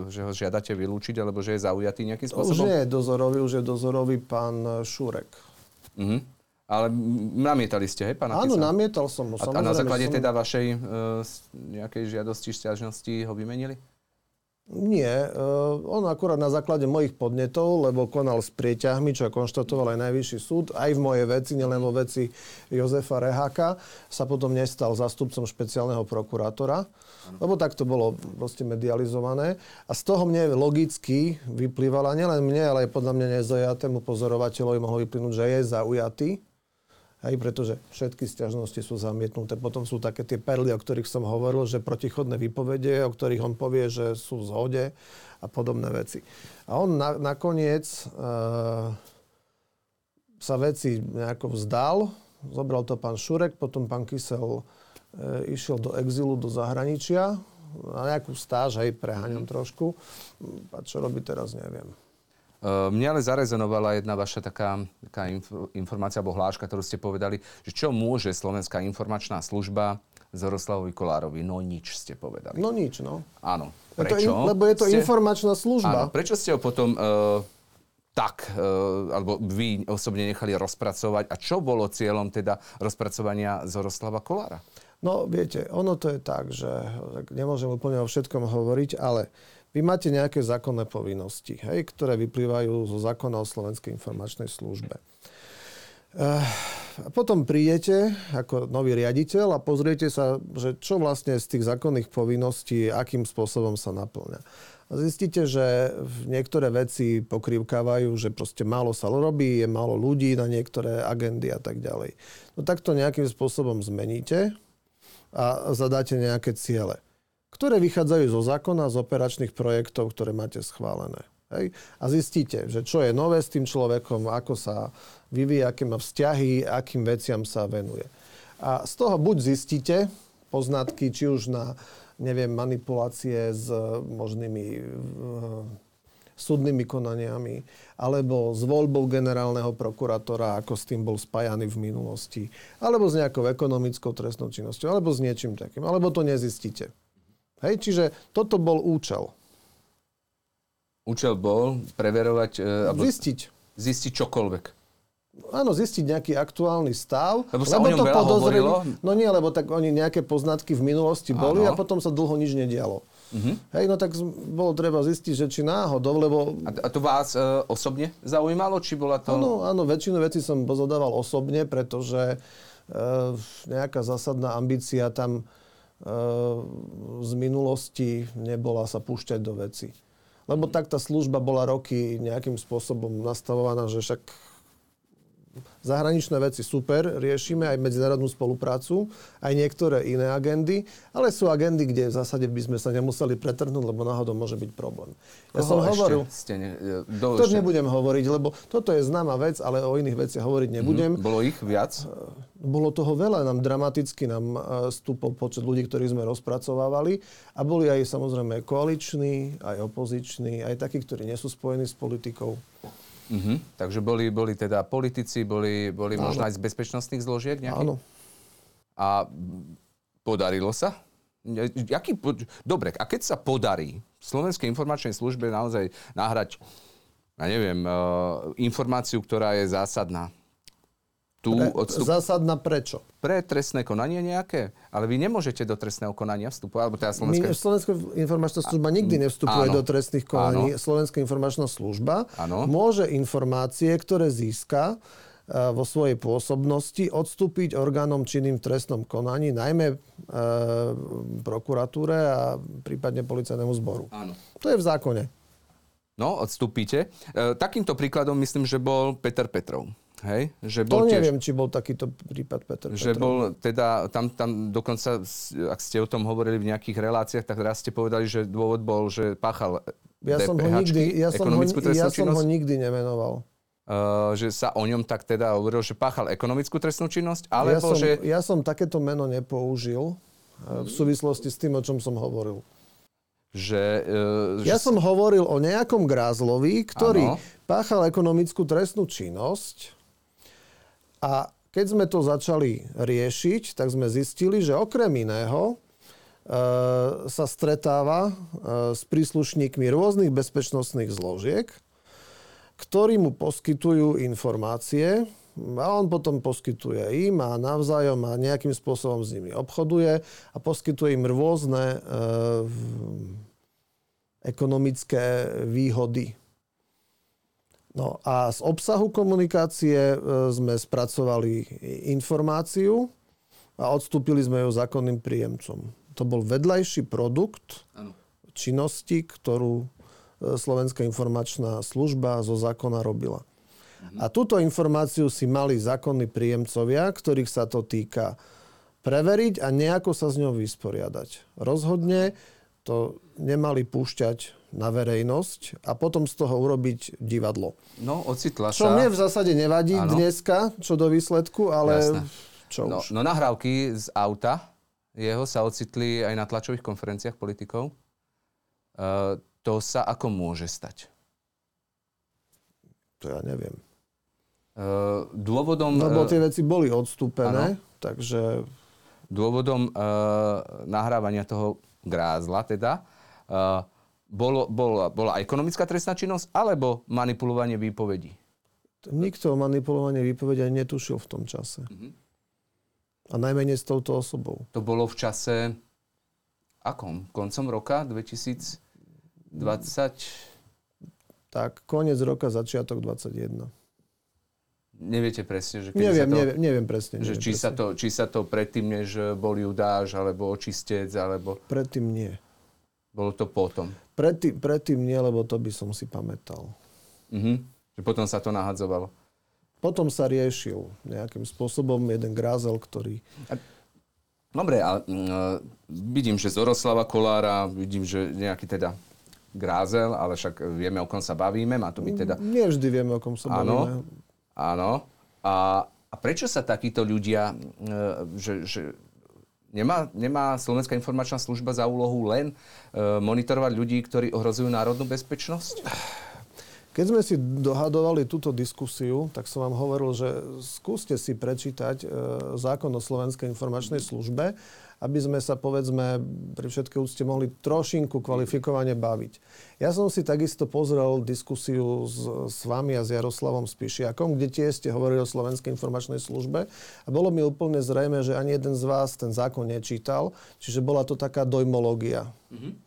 že ho žiadate vylúčiť, alebo že je zaujatý nejakým spôsobom? Už nie je dozorový, už je dozorový pán Šurek. Mm-hmm. Ale namietali ste, hej, pána Áno, namietal som mu. A, a na základe som... teda vašej uh, nejakej žiadosti, stiažnosti ho vymenili? Nie, uh, on akurát na základe mojich podnetov, lebo konal s prieťahmi, čo konštatoval aj Najvyšší súd, aj v mojej veci, nielen vo veci Jozefa Reháka, sa potom nestal zastupcom špeciálneho prokurátora, lebo tak to bolo proste medializované. A z toho mne logicky vyplývala, nielen mne, ale aj podľa mňa nezajatému pozorovateľovi mohlo vyplynúť, že je zaujatý Hej, pretože všetky stiažnosti sú zamietnuté. Potom sú také tie perly, o ktorých som hovoril, že protichodné výpovede, o ktorých on povie, že sú v zhode a podobné veci. A on na, nakoniec e, sa veci nejako vzdal. Zobral to pán Šurek, potom pán Kysel išiel do exilu, do zahraničia, na nejakú stáž, aj preháňam mm. trošku. A čo robí teraz, neviem. Mne ale zarezonovala jedna vaša taká, taká informácia alebo hláška, ktorú ste povedali, že čo môže Slovenská informačná služba Zoroslavovi Kolárovi? No nič ste povedali. No nič, no. Áno. Prečo? Je to in, lebo je to ste... informačná služba. Áno. Prečo ste ho potom uh, tak, uh, alebo vy osobne nechali rozpracovať? A čo bolo cieľom teda rozpracovania Zoroslava Kolára? No, viete, ono to je tak, že tak nemôžem úplne o všetkom hovoriť, ale vy máte nejaké zákonné povinnosti, hej, ktoré vyplývajú zo zákona o Slovenskej informačnej službe. Uh, potom prídete ako nový riaditeľ a pozriete sa, že čo vlastne z tých zákonných povinností, akým spôsobom sa naplňa. A zistíte, že niektoré veci pokrývkávajú, že proste málo sa robí, je málo ľudí na niektoré agendy a tak ďalej. No tak to nejakým spôsobom zmeníte a zadáte nejaké ciele ktoré vychádzajú zo zákona, z operačných projektov, ktoré máte schválené. Hej? A zistíte, že čo je nové s tým človekom, ako sa vyvíja, aké má vzťahy, akým veciam sa venuje. A z toho buď zistíte poznatky, či už na neviem, manipulácie s možnými uh, súdnymi konaniami, alebo s voľbou generálneho prokurátora, ako s tým bol spájaný v minulosti, alebo s nejakou ekonomickou trestnou činnosťou, alebo s niečím takým, alebo to nezistíte. Hej, čiže toto bol účel. Účel bol preverovať... E, alebo zistiť. Zistiť čokoľvek. Áno, zistiť nejaký aktuálny stav. Lebo sa lebo o ňom to veľa hovorilo? No nie, lebo tak oni nejaké poznatky v minulosti boli Áno. a potom sa dlho nič nedialo. Uh-huh. Hej, no tak bolo treba zistiť, že či náhodou, lebo... A, a to vás e, osobne zaujímalo, či bola to... Áno, áno, väčšinu vecí som pozadával osobne, pretože e, nejaká zásadná ambícia tam z minulosti nebola sa púšťať do veci. Lebo tak tá služba bola roky nejakým spôsobom nastavovaná, že však Zahraničné veci super, riešime aj medzinárodnú spoluprácu, aj niektoré iné agendy, ale sú agendy, kde v zásade by sme sa nemuseli pretrhnúť, lebo náhodou môže byť problém. Ja Koho som hovoril... Ste ne, do to ešte? nebudem hovoriť, lebo toto je známa vec, ale o iných veciach hovoriť nebudem. Mm-hmm. Bolo ich viac? Bolo toho veľa, nám dramaticky nám e, stúpol počet ľudí, ktorých sme rozpracovávali a boli aj samozrejme koaliční, aj opoziční, aj takí, ktorí nie sú spojení s politikou. Uh-huh. Takže boli, boli teda politici, boli, boli možno aj z bezpečnostných zložiek nejakých? Áno. A podarilo sa? Jaký, dobre, a keď sa podarí Slovenskej informačnej službe naozaj nahrať, ja neviem, uh, informáciu, ktorá je zásadná, tu Pre, odstup... Zásadná prečo? Pre trestné konanie nejaké? Ale vy nemôžete do trestného konania vstupovať? Alebo teda Slovenská... My, Slovenská informačná služba nikdy nevstupuje áno. do trestných konaní. Áno. Slovenská informačná služba áno. môže informácie, ktoré získa e, vo svojej pôsobnosti odstúpiť orgánom činným v trestnom konaní, najmä e, prokuratúre a prípadne policajnému zboru. Áno. To je v zákone. No, odstúpite. E, takýmto príkladom myslím, že bol Peter Petrov. Hej? Že bol to neviem, či bol takýto prípad Peter Že Petrov. bol teda, tam, tam dokonca, ak ste o tom hovorili v nejakých reláciách, tak raz ste povedali, že dôvod bol, že páchal ja som ho nikdy, ja som ho, ja som ho nikdy nemenoval. Uh, že sa o ňom tak teda hovoril, že páchal ekonomickú trestnú činnosť, alebo ja som, že... Ja som takéto meno nepoužil uh, v súvislosti s tým, o čom som hovoril. Že, uh, ja že... som hovoril o nejakom grázlovi, ktorý ano. páchal ekonomickú trestnú činnosť a keď sme to začali riešiť, tak sme zistili, že okrem iného e, sa stretáva e, s príslušníkmi rôznych bezpečnostných zložiek, ktorí mu poskytujú informácie a on potom poskytuje im a navzájom a nejakým spôsobom s nimi obchoduje a poskytuje im rôzne e, ekonomické výhody No a z obsahu komunikácie e, sme spracovali informáciu a odstúpili sme ju zákonným príjemcom. To bol vedľajší produkt ano. činnosti, ktorú e, Slovenská informačná služba zo zákona robila. Mhm. A túto informáciu si mali zákonní príjemcovia, ktorých sa to týka, preveriť a nejako sa s ňou vysporiadať. Rozhodne to nemali púšťať na verejnosť a potom z toho urobiť divadlo. No, ocitla čo sa... Čo mne v zásade nevadí ano. dneska, čo do výsledku, ale Jasné. čo no, už. No nahrávky z auta, jeho sa ocitli aj na tlačových konferenciách politikov. Uh, to sa ako môže stať? To ja neviem. Uh, dôvodom... Lebo tie veci boli odstúpené, ano. takže... Dôvodom uh, nahrávania toho grázla teda uh, bolo, bol, bola ekonomická trestná činnosť alebo manipulovanie výpovedí? Nikto o manipulovaní výpovedia netušil v tom čase. Mm-hmm. A najmenej s touto osobou. To bolo v čase akom? Koncom roka 2020? Tak, koniec roka, začiatok 21. Neviete presne, že keď neviem, sa to, neviem, neviem presne. Že neviem či, presne. Sa to, či sa to predtým, než bol Judáš, alebo očistec, alebo... Predtým nie. Bolo to potom? Predtým, predtým nie, lebo to by som si pamätal. Mhm. Že potom sa to nahadzovalo. Potom sa riešil nejakým spôsobom jeden grázel, ktorý... Dobre, ale uh, vidím, že Zoroslava Kolára, vidím, že nejaký teda grázel, ale však vieme, o kom sa bavíme, má to byť teda... Nie vždy vieme, o kom sa áno, bavíme. Áno. A, a prečo sa takíto ľudia, uh, že, že nemá, nemá Slovenská informačná služba za úlohu len uh, monitorovať ľudí, ktorí ohrozujú národnú bezpečnosť? Keď sme si dohadovali túto diskusiu, tak som vám hovoril, že skúste si prečítať e, zákon o Slovenskej informačnej službe, aby sme sa, povedzme, pri všetkej úcte mohli trošinku kvalifikovane baviť. Ja som si takisto pozrel diskusiu s, s vami a s Jaroslavom Spišiakom, kde tie ste hovorili o Slovenskej informačnej službe a bolo mi úplne zrejme, že ani jeden z vás ten zákon nečítal, čiže bola to taká dojmológia. Mm-hmm.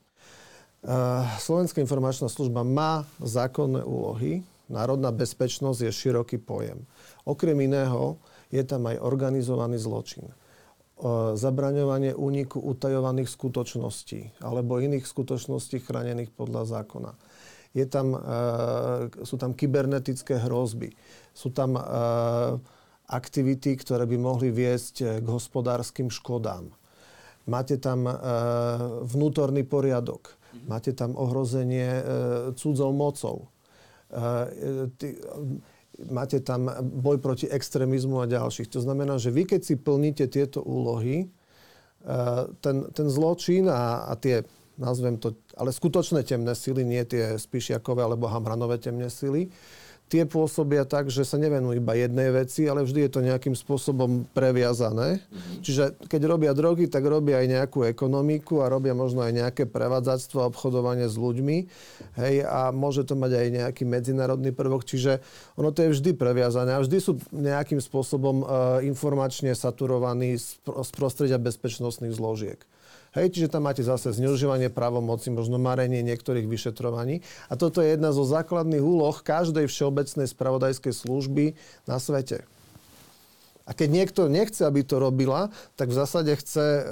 Slovenská informačná služba má zákonné úlohy. Národná bezpečnosť je široký pojem. Okrem iného je tam aj organizovaný zločin. Zabraňovanie úniku utajovaných skutočností alebo iných skutočností chránených podľa zákona. Je tam, sú tam kybernetické hrozby. Sú tam aktivity, ktoré by mohli viesť k hospodárskym škodám. Máte tam vnútorný poriadok Máte tam ohrozenie e, cudzou mocou. Máte tam boj proti extrémizmu a ďalších. To znamená, že vy keď si plníte tieto úlohy, e, ten, ten zločin a, a tie, nazvem to, ale skutočné temné sily, nie tie Spišiakové alebo Hamranové temné sily, tie pôsobia tak, že sa nevenujú iba jednej veci, ale vždy je to nejakým spôsobom previazané. Mm-hmm. Čiže keď robia drogy, tak robia aj nejakú ekonomiku a robia možno aj nejaké prevádzactvo a obchodovanie s ľuďmi. Hej, a môže to mať aj nejaký medzinárodný prvok. Čiže ono to je vždy previazané a vždy sú nejakým spôsobom uh, informačne saturovaní z, z prostredia bezpečnostných zložiek. Hej, čiže tam máte zase zneužívanie právomoci, možno marenie niektorých vyšetrovaní. A toto je jedna zo základných úloh každej všeobecnej spravodajskej služby na svete. A keď niekto nechce, aby to robila, tak v zásade chce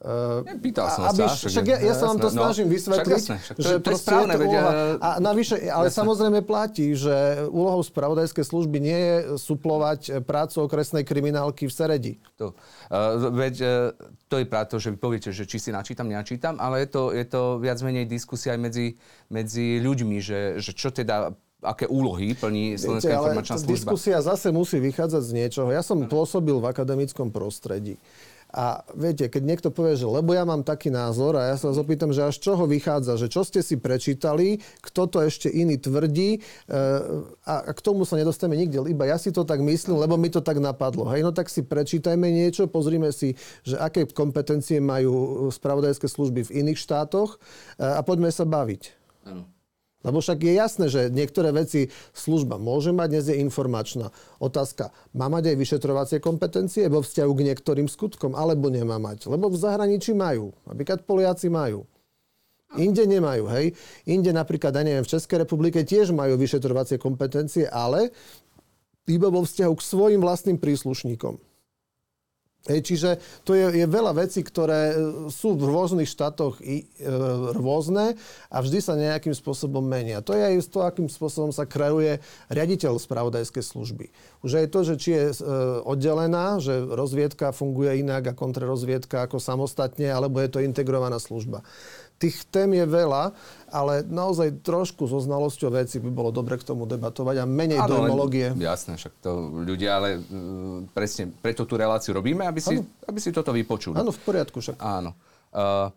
uh, Uh, Pýtal som aby, sa. Však, však ja, ja sa vám to no, snažím vysvetliť. Však jasné, však to, že to je správne. Je úloha, a navyše, ale jasné. samozrejme platí, že úlohou spravodajskej služby nie je suplovať prácu okresnej kriminálky v Seredi. To, uh, veď uh, to je práve to, že vy poviete, že či si načítam, nenačítam, ale je to, je to viac menej diskusia aj medzi, medzi ľuďmi, že, že čo teda aké úlohy plní Slovenská Viete, informačná služba. Diskusia zase musí vychádzať z niečoho. Ja som pôsobil v akademickom prostredí. A viete, keď niekto povie, že lebo ja mám taký názor a ja sa vás opýtam, že až čoho vychádza, že čo ste si prečítali, kto to ešte iný tvrdí e, a k tomu sa nedostaneme nikde, iba ja si to tak myslím, lebo mi to tak napadlo. Hej, no tak si prečítajme niečo, pozrime si, že aké kompetencie majú spravodajské služby v iných štátoch e, a poďme sa baviť. Ano. Lebo však je jasné, že niektoré veci služba môže mať, dnes je informačná. Otázka, má mať aj vyšetrovacie kompetencie vo vzťahu k niektorým skutkom, alebo nemá mať? Lebo v zahraničí majú. Napríklad Poliaci majú. Inde nemajú, hej. Inde napríklad, ja neviem, v Českej republike tiež majú vyšetrovacie kompetencie, ale iba vo vzťahu k svojim vlastným príslušníkom. Hej, čiže to je, je veľa vecí, ktoré e, sú v rôznych štátoch i, e, rôzne a vždy sa nejakým spôsobom menia. To je aj to, akým spôsobom sa kreuje riaditeľ spravodajskej služby. Už aj to, že či je e, oddelená, že rozviedka funguje inak a kontrarozviedka ako samostatne, alebo je to integrovaná služba. Tých tém je veľa, ale naozaj trošku so znalosťou veci by bolo dobre k tomu debatovať a menej ano, dojmológie. Jasné, však to ľudia, ale uh, presne preto tú reláciu robíme, aby si, aby si toto vypočuli. Áno, v poriadku však. Áno. Uh,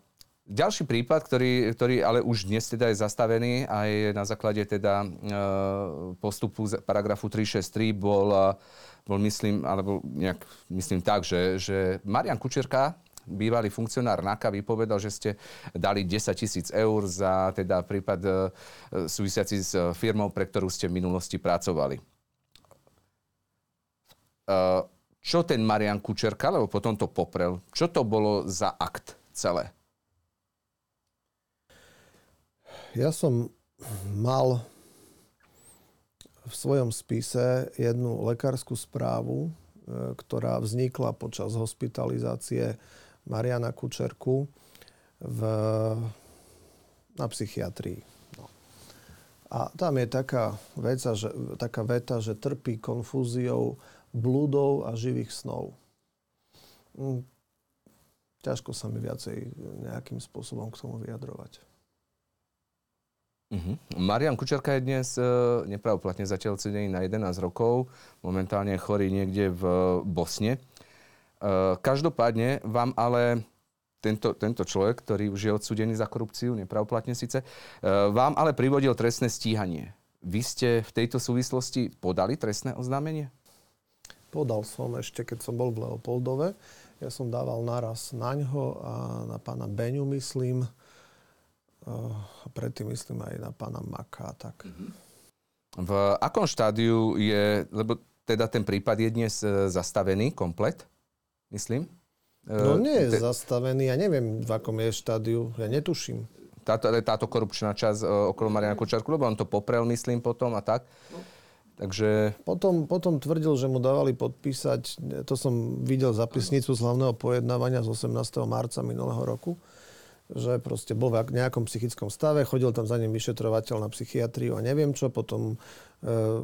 ďalší prípad, ktorý, ktorý ale už dnes teda je zastavený aj na základe teda uh, postupu paragrafu 363 bol, uh, bol myslím, alebo nejak myslím tak, že, že Marian Kučerka, bývalý funkcionár NAKA vypovedal, že ste dali 10 tisíc eur za teda prípad e, súvisiaci s firmou, pre ktorú ste v minulosti pracovali. E, čo ten Marian Kučerka, lebo potom to poprel, čo to bolo za akt celé? Ja som mal v svojom spise jednu lekárskú správu, e, ktorá vznikla počas hospitalizácie Mariana Kučerku v, na psychiatrii. No. A tam je taká, veca, že, taká veta, že trpí konfúziou blúdov a živých snov. Hm. Ťažko sa mi viacej nejakým spôsobom k tomu vyjadrovať. Uh-huh. Marian Kučerka je dnes e, nepravoplatne zatiaľ cedený na 11 rokov. Momentálne chorý niekde v Bosne. Eh, každopádne vám ale tento, tento človek, ktorý už je odsudený za korupciu, nepravoplatne síce, eh, vám ale privodil trestné stíhanie. Vy ste v tejto súvislosti podali trestné oznámenie? Podal som ešte, keď som bol v Leopoldove. Ja som dával naraz na ňo a na pána Beňu, myslím. Eh, a predtým myslím aj na pána Maka. Tak. V akom štádiu je, lebo teda ten prípad je dnes zastavený komplet? Myslím. No nie je Te... zastavený, ja neviem, v akom je štádiu, ja netuším. Táto, táto korupčná časť okolo Mariana Kočárku, lebo on to poprel, myslím, potom a tak. Takže... Potom, potom tvrdil, že mu dávali podpísať, to som videl zapisnicu z hlavného pojednávania z 18. marca minulého roku, že proste bol v nejakom psychickom stave, chodil tam za ním vyšetrovateľ na psychiatriu a neviem čo, potom e,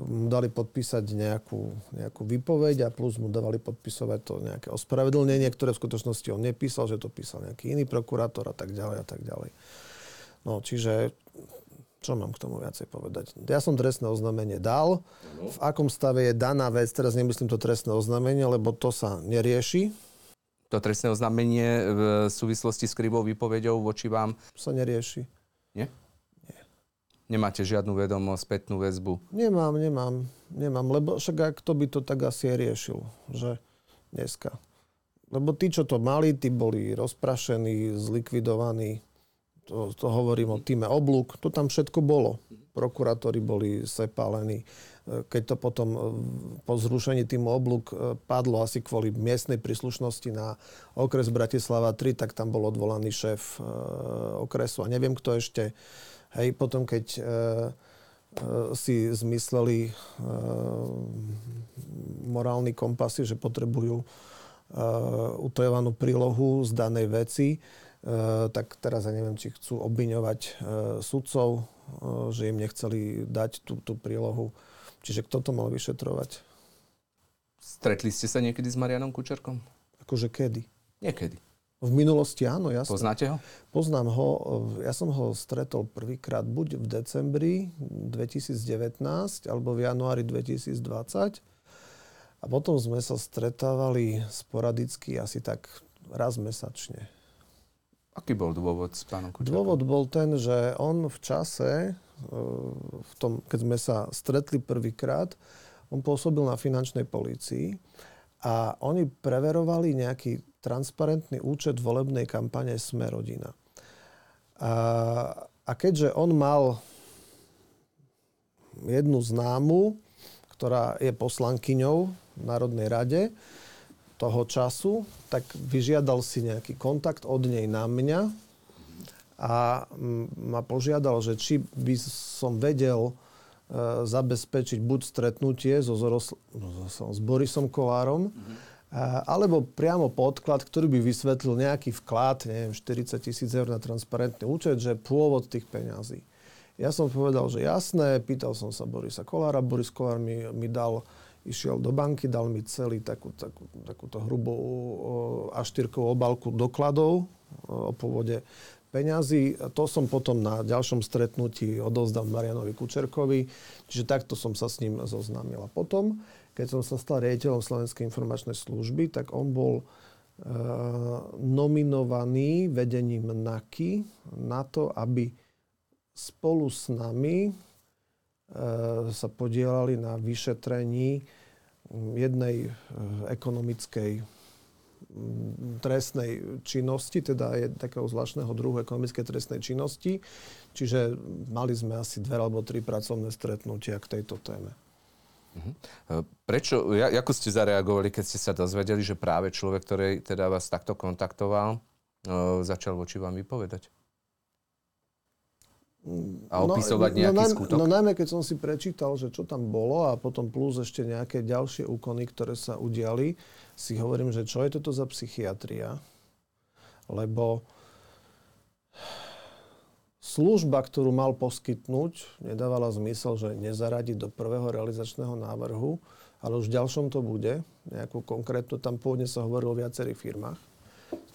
mu dali podpísať nejakú, nejakú výpoveď a plus mu dávali podpisovať to nejaké ospravedlnenie, ktoré v skutočnosti on nepísal, že to písal nejaký iný prokurátor a tak ďalej a tak ďalej. No, čiže čo mám k tomu viacej povedať? Ja som trestné oznámenie dal. V akom stave je daná vec, teraz nemyslím to trestné oznámenie, lebo to sa nerieši to trestné oznámenie v súvislosti s krivou výpovedou voči vám? Sa nerieši. Nie? Nie. Nemáte žiadnu vedomosť, spätnú väzbu? Nemám, nemám. Nemám, lebo však ak to by to tak asi riešil, že dneska. Lebo tí, čo to mali, tí boli rozprašení, zlikvidovaní. To, to hovorím o týme oblúk. To tam všetko bolo. Prokurátori boli sepálení keď to potom e, po zrušení týmu oblúk e, padlo asi kvôli miestnej príslušnosti na okres Bratislava 3, tak tam bol odvolaný šéf e, okresu a neviem kto ešte. Hej, potom keď si zmysleli morálny kompasy, že potrebujú utajovanú prílohu z danej veci, tak teraz ja neviem, či chcú obviňovať sudcov, že im nechceli dať tú, tú prílohu Čiže kto to mal vyšetrovať? Stretli ste sa niekedy s Marianom Kučerkom? Akože kedy? Niekedy. V minulosti áno, jasne. Poznáte ho? Poznám ho. Ja som ho stretol prvýkrát buď v decembri 2019 alebo v januári 2020. A potom sme sa stretávali sporadicky asi tak raz mesačne. Aký bol dôvod s pánom Kučerkom? Dôvod bol ten, že on v čase, v tom, keď sme sa stretli prvýkrát, on pôsobil na finančnej polícii a oni preverovali nejaký transparentný účet volebnej kampane Sme rodina. A, a keďže on mal jednu známu, ktorá je poslankyňou v Národnej rade toho času, tak vyžiadal si nejaký kontakt od nej na mňa, a ma požiadal, že či by som vedel e, zabezpečiť buď stretnutie so, Zorosl- so, s Borisom Kolárom, mm-hmm. alebo priamo podklad, ktorý by vysvetlil nejaký vklad, neviem, 40 tisíc eur na transparentný účet, že pôvod tých peňazí. Ja som povedal, že jasné, pýtal som sa Borisa Kolára, Boris Kolár mi, mi dal išiel do banky, dal mi celý takú, takú, takúto hrubú aštyrkovú obálku dokladov o pôvode peňazí. To som potom na ďalšom stretnutí odozdal Marianovi Kučerkovi, čiže takto som sa s ním zoznámil. A potom, keď som sa stal riaditeľom Slovenskej informačnej služby, tak on bol e, nominovaný vedením NAKY na to, aby spolu s nami sa podielali na vyšetrení jednej e, ekonomickej trestnej činnosti, teda je takého zvláštneho druhu ekonomickej trestnej činnosti. Čiže mali sme asi dve alebo tri pracovné stretnutia k tejto téme. Mhm. E, prečo, ako ste zareagovali, keď ste sa dozvedeli, že práve človek, ktorý teda vás takto kontaktoval, e, začal voči vám vypovedať? A no, opisovať no, nejaký no, skutok? No najmä, keď som si prečítal, že čo tam bolo a potom plus ešte nejaké ďalšie úkony, ktoré sa udiali, si hovorím, že čo je toto za psychiatria, lebo služba, ktorú mal poskytnúť, nedávala zmysel, že nezaradi do prvého realizačného návrhu, ale už v ďalšom to bude. Nejakú konkrétnu, tam pôvodne sa hovorilo o viacerých firmách,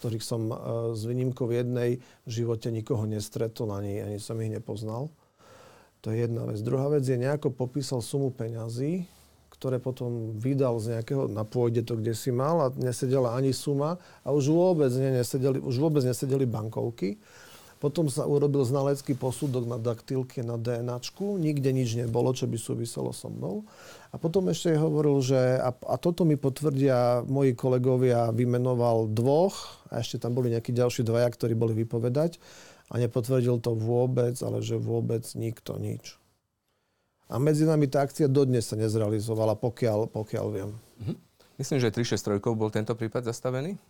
ktorých som e, s výnimkou jednej v živote nikoho nestretol, ani, ani som ich nepoznal. To je jedna vec. Druhá vec je, nejako popísal sumu peňazí, ktoré potom vydal z nejakého, na pôjde to, kde si mal a nesedela ani suma a už vôbec, ne, nesedeli, už vôbec nesedeli bankovky. Potom sa urobil znalecký posudok na daktilke, na DNAčku. Nikde nič nebolo, čo by súviselo so mnou. A potom ešte hovoril, že a, a toto mi potvrdia moji kolegovia, vymenoval dvoch a ešte tam boli nejakí ďalší dvaja, ktorí boli vypovedať a nepotvrdil to vôbec, ale že vôbec nikto nič. A medzi nami tá akcia dodnes sa nezrealizovala, pokiaľ, pokiaľ viem. Mhm. Myslím, že 363 bol tento prípad zastavený?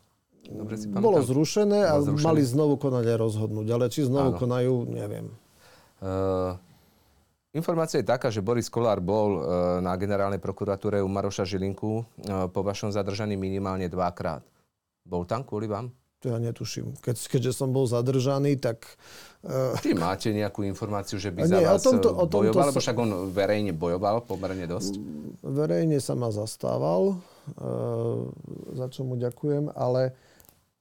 Dobre si Bolo zrušené a zrušené. mali znovu konať aj rozhodnúť, ale či znovu Áno. konajú, neviem. Uh, informácia je taká, že Boris Kolár bol uh, na generálnej prokuratúre u Maroša Žilinku uh, po vašom zadržaní minimálne dvakrát. Bol tam kvôli vám? To ja netuším. Keď, keďže som bol zadržaný, tak... Uh... Či máte nejakú informáciu, že by nie, za vás o tomto, o tomto bojoval? Sa... Lebo však on verejne bojoval pomerne dosť. Verejne sa ma zastával, uh, za čo mu ďakujem, ale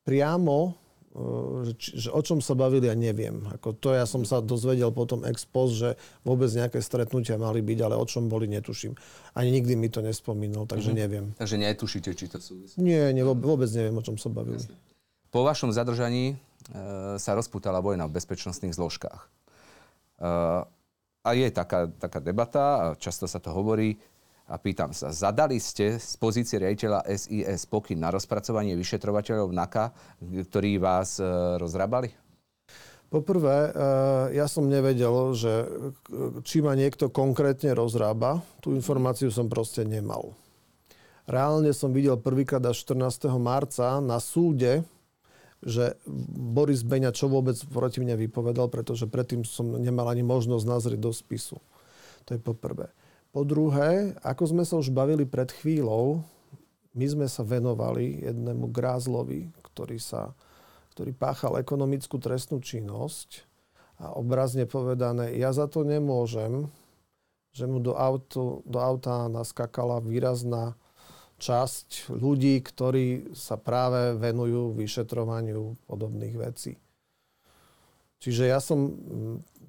priamo, uh, že, že o čom sa bavili, ja neviem. Ako to ja som sa dozvedel potom ex post, že vôbec nejaké stretnutia mali byť, ale o čom boli, netuším. Ani nikdy mi to nespomínal, takže mm-hmm. neviem. Takže netušíte, či to súvisí? Nie, nie, vôbec neviem, o čom sa bavili. Jasne. Po vašom zadržaní e, sa rozputala vojna v bezpečnostných zložkách. E, a je taká, taká debata, a často sa to hovorí, a pýtam sa, zadali ste z pozície riaditeľa SIS pokyn na rozpracovanie vyšetrovateľov NAKA, ktorí vás e, rozrábali? Poprvé, ja som nevedel, že či ma niekto konkrétne rozrába. Tú informáciu som proste nemal. Reálne som videl prvýkrát až 14. marca na súde, že Boris Beňa čo vôbec proti mne vypovedal, pretože predtým som nemal ani možnosť nazrieť do spisu. To je po prvé. Po druhé, ako sme sa už bavili pred chvíľou, my sme sa venovali jednému grázlovi, ktorý, sa, ktorý páchal ekonomickú trestnú činnosť a obrazne povedané, ja za to nemôžem, že mu do, auto, do auta naskakala výrazná časť ľudí, ktorí sa práve venujú vyšetrovaniu podobných vecí. Čiže ja som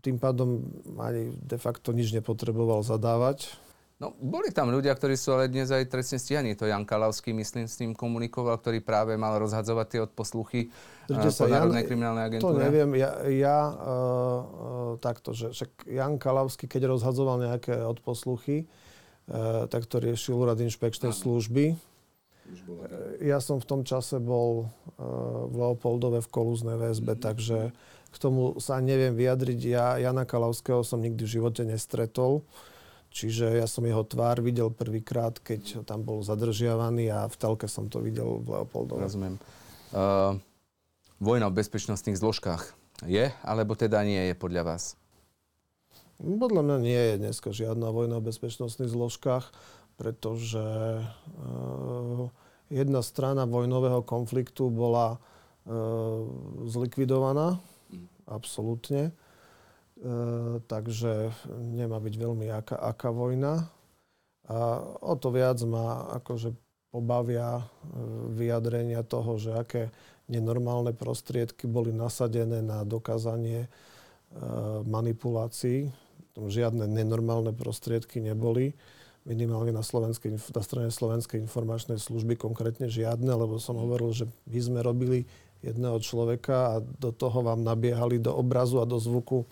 tým pádom ani de facto nič nepotreboval zadávať. No, boli tam ľudia, ktorí sú ale dnes aj trestne stíhaní. To Jan Kalavský, myslím, s tým komunikoval, ktorý práve mal rozhadzovať tie odposluchy Držte po sa, Národnej Jan, kriminálnej agentúre. To neviem. Ja, ja uh, uh, takto, že však Jan Kalavský, keď rozhadzoval nejaké odposluchy, Eh, tak to riešil úrad inšpekčnej služby. Ja som v tom čase bol eh, v Leopoldove v kolúznej väzbe, mm-hmm. takže k tomu sa neviem vyjadriť. Ja Jana Kalavského som nikdy v živote nestretol, čiže ja som jeho tvár videl prvýkrát, keď tam bol zadržiavaný a v telke som to videl v Leopoldove. Rozumiem. Uh, vojna v bezpečnostných zložkách je, alebo teda nie je podľa vás? Podľa mňa nie je dneska žiadna vojna v bezpečnostných zložkách, pretože uh, jedna strana vojnového konfliktu bola uh, zlikvidovaná, absolútne. Uh, takže nemá byť veľmi aká, aká vojna. A o to viac ma akože pobavia vyjadrenia toho, že aké nenormálne prostriedky boli nasadené na dokázanie e, manipulácií. Žiadne nenormálne prostriedky neboli minimálne na, na strane Slovenskej informačnej služby konkrétne žiadne, lebo som hovoril, že my sme robili jedného človeka a do toho vám nabiehali do obrazu a do zvuku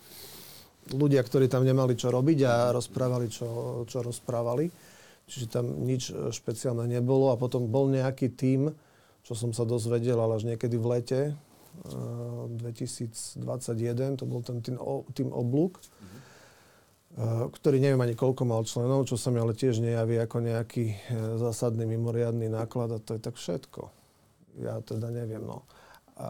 ľudia, ktorí tam nemali čo robiť a rozprávali, čo, čo rozprávali. Čiže tam nič špeciálne nebolo. A potom bol nejaký tím, čo som sa dozvedel, ale až niekedy v lete 2021, eh, to bol ten tým, tým oblúk. Mm-hmm ktorý neviem ani koľko mal členov, čo sa mi ale tiež nejaví ako nejaký zásadný mimoriadný náklad a to je tak všetko. Ja teda neviem, no. A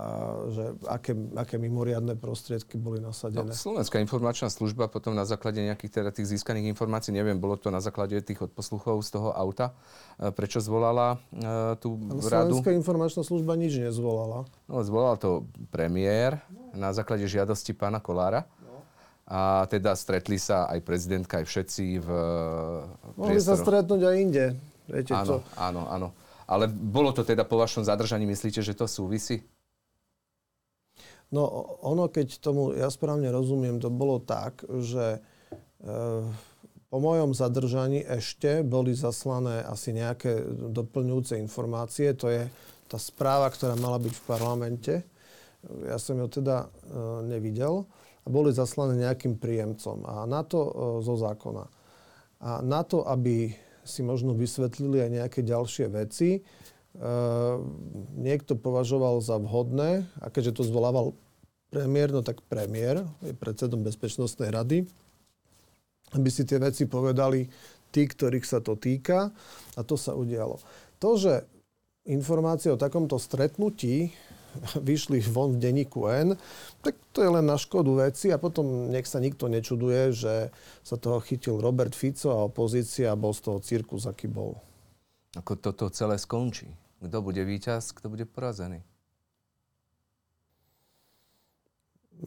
že aké, aké mimoriadne prostriedky boli nasadené. No, Slovenská informačná služba potom na základe nejakých teda tých získaných informácií, neviem, bolo to na základe tých odposluchov z toho auta, eh, prečo zvolala uh, tú ale radu? Slovenská informačná služba nič nezvolala. No, zvolal to premiér na základe žiadosti pána Kolára. A teda stretli sa aj prezidentka, aj všetci v Mohli sa stretnúť aj inde. Viete áno, čo? áno, áno. Ale bolo to teda po vašom zadržaní, myslíte, že to súvisí? No ono, keď tomu ja správne rozumiem, to bolo tak, že e, po mojom zadržaní ešte boli zaslané asi nejaké doplňujúce informácie. To je tá správa, ktorá mala byť v parlamente. Ja som ju teda e, nevidel a boli zaslané nejakým príjemcom. A na to e, zo zákona. A na to, aby si možno vysvetlili aj nejaké ďalšie veci, e, niekto považoval za vhodné, a keďže to zvolával premiér, no tak premiér je predsedom Bezpečnostnej rady, aby si tie veci povedali tí, ktorých sa to týka. A to sa udialo. To, že informácie o takomto stretnutí vyšli von v denníku N, tak to je len na škodu veci a potom nech sa nikto nečuduje, že sa toho chytil Robert Fico a opozícia a bol z toho cirkus, aký bol. Ako toto celé skončí? Kto bude víťaz, kto bude porazený?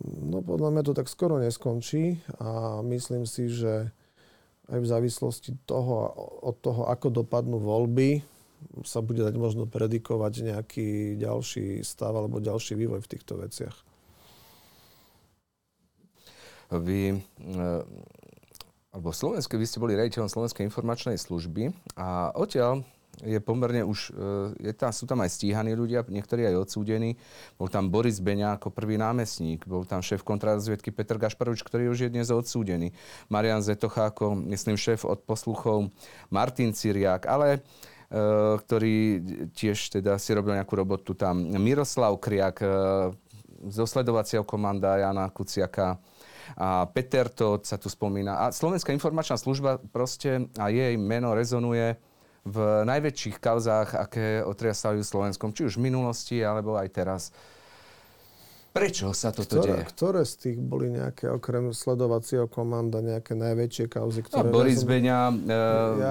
No podľa mňa to tak skoro neskončí a myslím si, že aj v závislosti toho, od toho, ako dopadnú voľby, sa bude dať možno predikovať nejaký ďalší stav alebo ďalší vývoj v týchto veciach. Vy, e, alebo Slovenské, vy ste boli rejiteľom Slovenskej informačnej služby a odtiaľ je pomerne už, e, je tam, sú tam aj stíhaní ľudia, niektorí aj odsúdení. Bol tam Boris Beňa ako prvý námestník, bol tam šéf kontrarozviedky Petr Gašparovič, ktorý už je dnes odsúdený. Marian Zetocha ako, myslím, šéf od posluchov Martin Ciriak, ale Eh, ktorý tiež teda si robil nejakú robotu tam. Miroslav Kriak eh, zo sledovacieho komanda Jana Kuciaka a Peter to sa tu spomína. A Slovenská informačná služba proste a jej meno rezonuje v najväčších kauzách, aké otriasajú Slovenskom, či už v minulosti, alebo aj teraz. Prečo sa toto ktoré, deje? Ktoré z tých boli nejaké, okrem sledovacieho komanda, nejaké najväčšie kauzy? Ktoré no, Boris som... Beňa,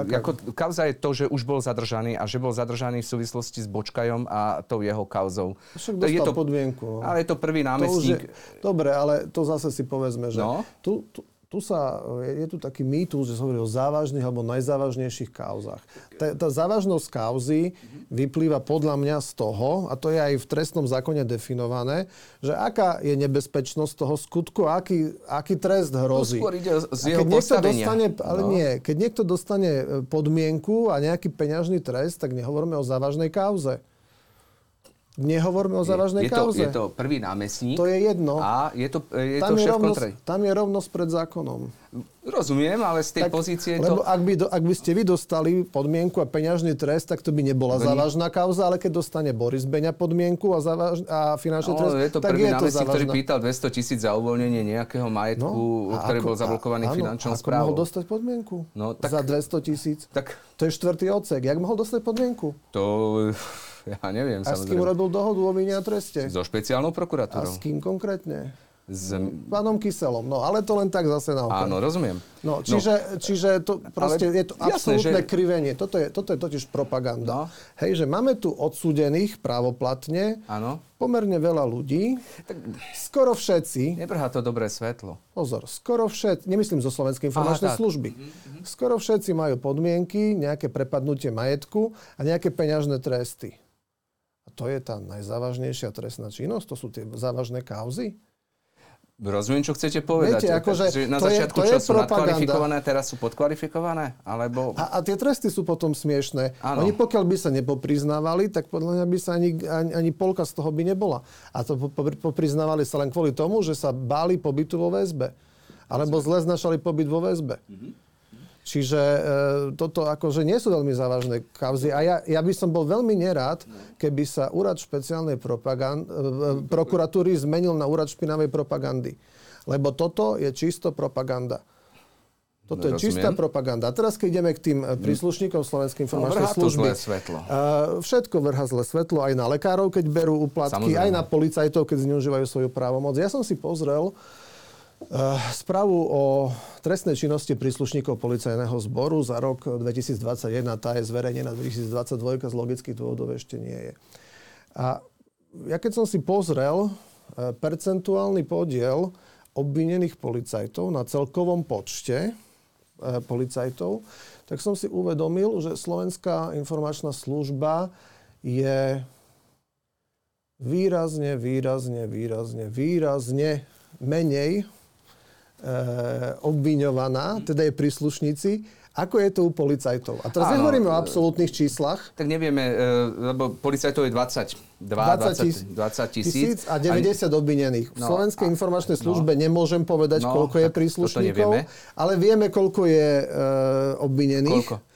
e, ako, kauza je to, že už bol zadržaný a že bol zadržaný v súvislosti s Bočkajom a tou jeho kauzou. Však dostal je to, podmienku. No. Ale je to prvý námestník. To je, dobre, ale to zase si povedzme, že no? tu, tu, tu sa, je tu taký mýtus, že sa hovorí o závažných alebo najzávažnejších kauzách. Tá, tá závažnosť kauzy vyplýva podľa mňa z toho, a to je aj v trestnom zákone definované, že aká je nebezpečnosť toho skutku a aký, aký trest hrozí. skôr ide z jeho keď dostane, Ale no. nie, keď niekto dostane podmienku a nejaký peňažný trest, tak nehovoríme o závažnej kauze. Nehovorme o závažnej je, je kauze. To, je to prvý námestník. To je jedno. A je to, je tam to šéf kontrej. Tam je rovnosť pred zákonom. Rozumiem, ale z tej tak, pozície lebo to... ak by, do, ak by ste vy dostali podmienku a peňažný trest, tak to by nebola Vy... závažná kauza, ale keď dostane Boris Beňa podmienku a, závaž, a finančný no, trest, je to tak prvý je to závažná. ktorý pýtal 200 tisíc za uvoľnenie nejakého majetku, no, ktorý ako, bol zablokovaný áno, finančnou ako správou. mohol dostať podmienku? No, tak, za 200 tisíc? Tak, to je štvrtý odsek. Jak mohol dostať podmienku? To ja neviem. A samozrejme. s kým robil dohodu o vine a treste? So špeciálnou prokuratúrou. A s kým konkrétne? S pánom Kyselom. No, ale to len tak zase na oko. Áno, rozumiem. No, čiže, no, čiže to proste je to absolútne že... krivenie. Toto je, toto je totiž propaganda. No. Hej, že máme tu odsúdených právoplatne Áno. pomerne veľa ľudí. Tak... Skoro všetci. Nebrhá to dobré svetlo. Pozor, skoro všetci, nemyslím zo Slovenskej informačnej Aha, služby. Mm-hmm. Skoro všetci majú podmienky, nejaké prepadnutie majetku a nejaké peňažné tresty. A to je tá najzávažnejšia trestná činnosť, to sú tie závažné kauzy. Rozumiem, čo chcete povedať. Viete, akože že na to je- začiatku to je čo sú propaganda. nadkvalifikované, teraz sú podkvalifikované? Alebo... A, a tie tresty sú potom smiešné. Áno. Oni pokiaľ by sa nepopriznávali, tak podľa mňa by sa ani, ani, ani polka z toho by nebola. A to po- po- popriznávali sa len kvôli tomu, že sa báli pobytu vo väzbe. Alebo zle znašali pobyt vo väzbe. Čiže e, toto akože nie sú veľmi závažné kauzy. A ja, ja by som bol veľmi nerád, keby sa úrad špeciálnej propagan- e, e, prokuratúry zmenil na úrad špinavej propagandy. Lebo toto je čisto propaganda. Toto je Rozumiem. čistá propaganda. A teraz, keď ideme k tým e, príslušníkom Slovenskej informačnej vrhá to služby. zlé svetlo. e, všetko vrha zlé svetlo aj na lekárov, keď berú Samozrejme. aj na policajtov, keď zneužívajú svoju právomoc. Ja som si pozrel Uh, správu o trestnej činnosti príslušníkov policajného zboru za rok 2021. Tá je zverejnená 2022, z logických dôvodov ešte nie je. A ja keď som si pozrel eh, percentuálny podiel obvinených policajtov na celkovom počte eh, policajtov, tak som si uvedomil, že Slovenská informačná služba je výrazne, výrazne, výrazne, výrazne menej obviňovaná, teda je príslušníci, ako je to u policajtov. A teraz Áno. nehovoríme o absolútnych číslach. Tak nevieme, e, lebo policajtov je 22, 20, 20 tisíc. a 90 obvinených. V No, Slovenskej a- informačnej no. službe nemôžem povedať, No, koľko je príslušníkov, ale vieme, koľko je e, obvinených. Koľko?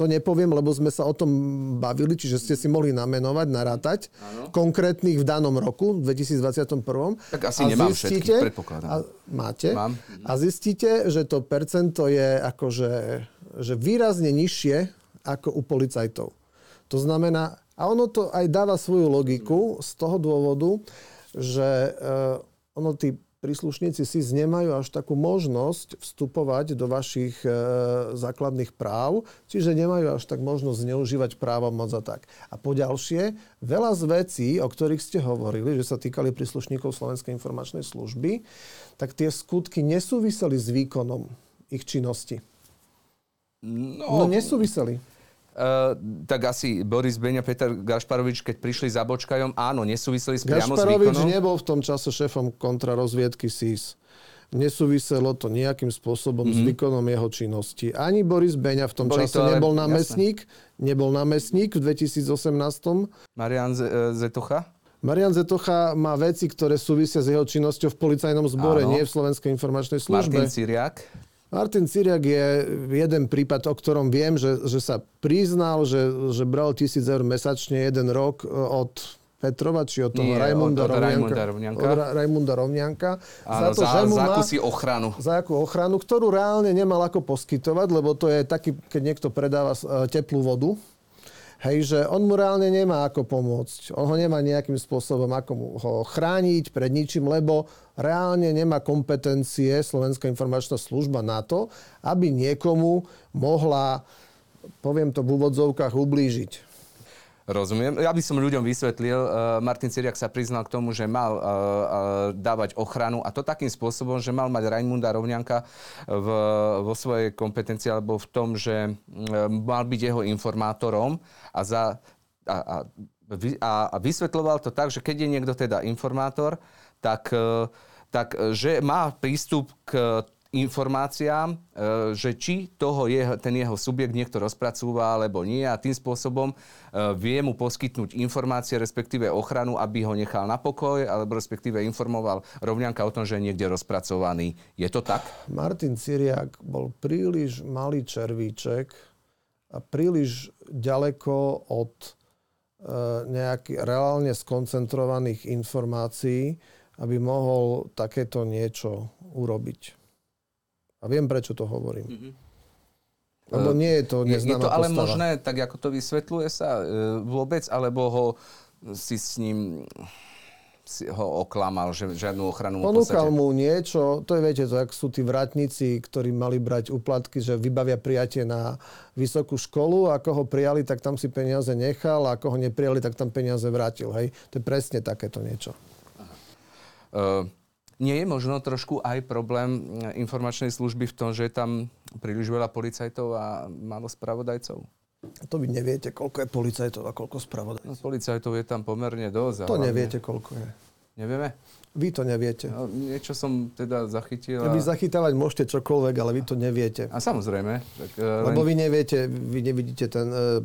To nepoviem, lebo sme sa o tom bavili, čiže ste si mohli namenovať, narátať konkrétnych v danom roku, v 2021. Tak asi nemám všetkých, predpokladám. A, máte. Mám. A zistíte, že to percento je akože že výrazne nižšie ako u policajtov. To znamená, a ono to aj dáva svoju logiku z toho dôvodu, že uh, ono tí príslušníci si nemajú až takú možnosť vstupovať do vašich e, základných práv, čiže nemajú až tak možnosť zneužívať právomoc a tak. A poďalšie, veľa z vecí, o ktorých ste hovorili, že sa týkali príslušníkov Slovenskej informačnej služby, tak tie skutky nesúviseli s výkonom ich činnosti. No, No, nesúviseli. Uh, tak asi Boris Beňa, Peter Gašparovič, keď prišli za Bočkajom, áno, nesúviseli s priamo s Gašparovič výkonom. nebol v tom čase šéfom kontrarozviedky SIS. Nesúviselo to nejakým spôsobom mm-hmm. s výkonom jeho činnosti. Ani Boris Beňa v tom Mhm. Boli čase to ale- nebol jasné. námestník. Nebol námestník v 2018. Marian Z- e, Zetocha? Marian Zetocha má veci, ktoré súvisia s jeho činnosťou v policajnom zbore, Áno. nie v Slovenskej informačnej službe. Martin Ciriak? Martin Ciriak je jeden prípad, o ktorom viem, že, že sa priznal, že, že bral tisíc eur mesačne jeden rok e, od Petrova, či od toho Nie, Rajmunda, od- od. Áno, za, to, že mu za má- akúsi ochranu. za akú ochranu, ktorú reálne nemal ako poskytovať, lebo to je taký, keď niekto predáva e, teplú vodu, Hej, že on mu reálne nemá ako pomôcť. On ho nemá nejakým spôsobom ako mu ho chrániť pred ničím, lebo reálne nemá kompetencie Slovenská informačná služba na to, aby niekomu mohla, poviem to v úvodzovkách, ublížiť. Rozumiem. Ja by som ľuďom vysvetlil, uh, Martin Ciriak sa priznal k tomu, že mal uh, uh, dávať ochranu a to takým spôsobom, že mal mať Raimunda Rovňanka v, vo svojej kompetencii alebo v tom, že mal byť jeho informátorom a, za, a, a, a, vysvetloval to tak, že keď je niekto teda informátor, tak, tak že má prístup k informáciám, e, že či toho je, ten jeho subjekt niekto rozpracúva alebo nie a tým spôsobom e, vie mu poskytnúť informácie, respektíve ochranu, aby ho nechal na pokoj, alebo respektíve informoval rovňanka o tom, že je niekde rozpracovaný. Je to tak? Martin Ciriak bol príliš malý červíček a príliš ďaleko od e, nejakých reálne skoncentrovaných informácií, aby mohol takéto niečo urobiť. A viem, prečo to hovorím. Mm-hmm. Lebo nie je to Je, je neznáma to ale postava. možné, tak ako to vysvetľuje sa e, vôbec, alebo ho si s ním si ho oklamal, že žiadnu ochranu Ponúkal mu niečo, to je, viete, to jak sú tí vratníci, ktorí mali brať úplatky, že vybavia prijatie na vysokú školu, ako ho prijali, tak tam si peniaze nechal, a ako ho neprijali, tak tam peniaze vrátil. Hej? To je presne takéto niečo. Uh, nie je možno trošku aj problém informačnej služby v tom, že je tam príliš veľa policajtov a málo spravodajcov? To vy neviete, koľko je policajtov a koľko No, spravodajcov. policajtov je tam pomerne dosť. To hlavne- neviete, koľko je. Nevieme? Vy to neviete. No, niečo som teda zachytil. A, Vy zachytávať môžete čokoľvek, ale vy to neviete. a samozrejme. Tak, e, Lebo len, vy neviete, vy nevidíte ten, e,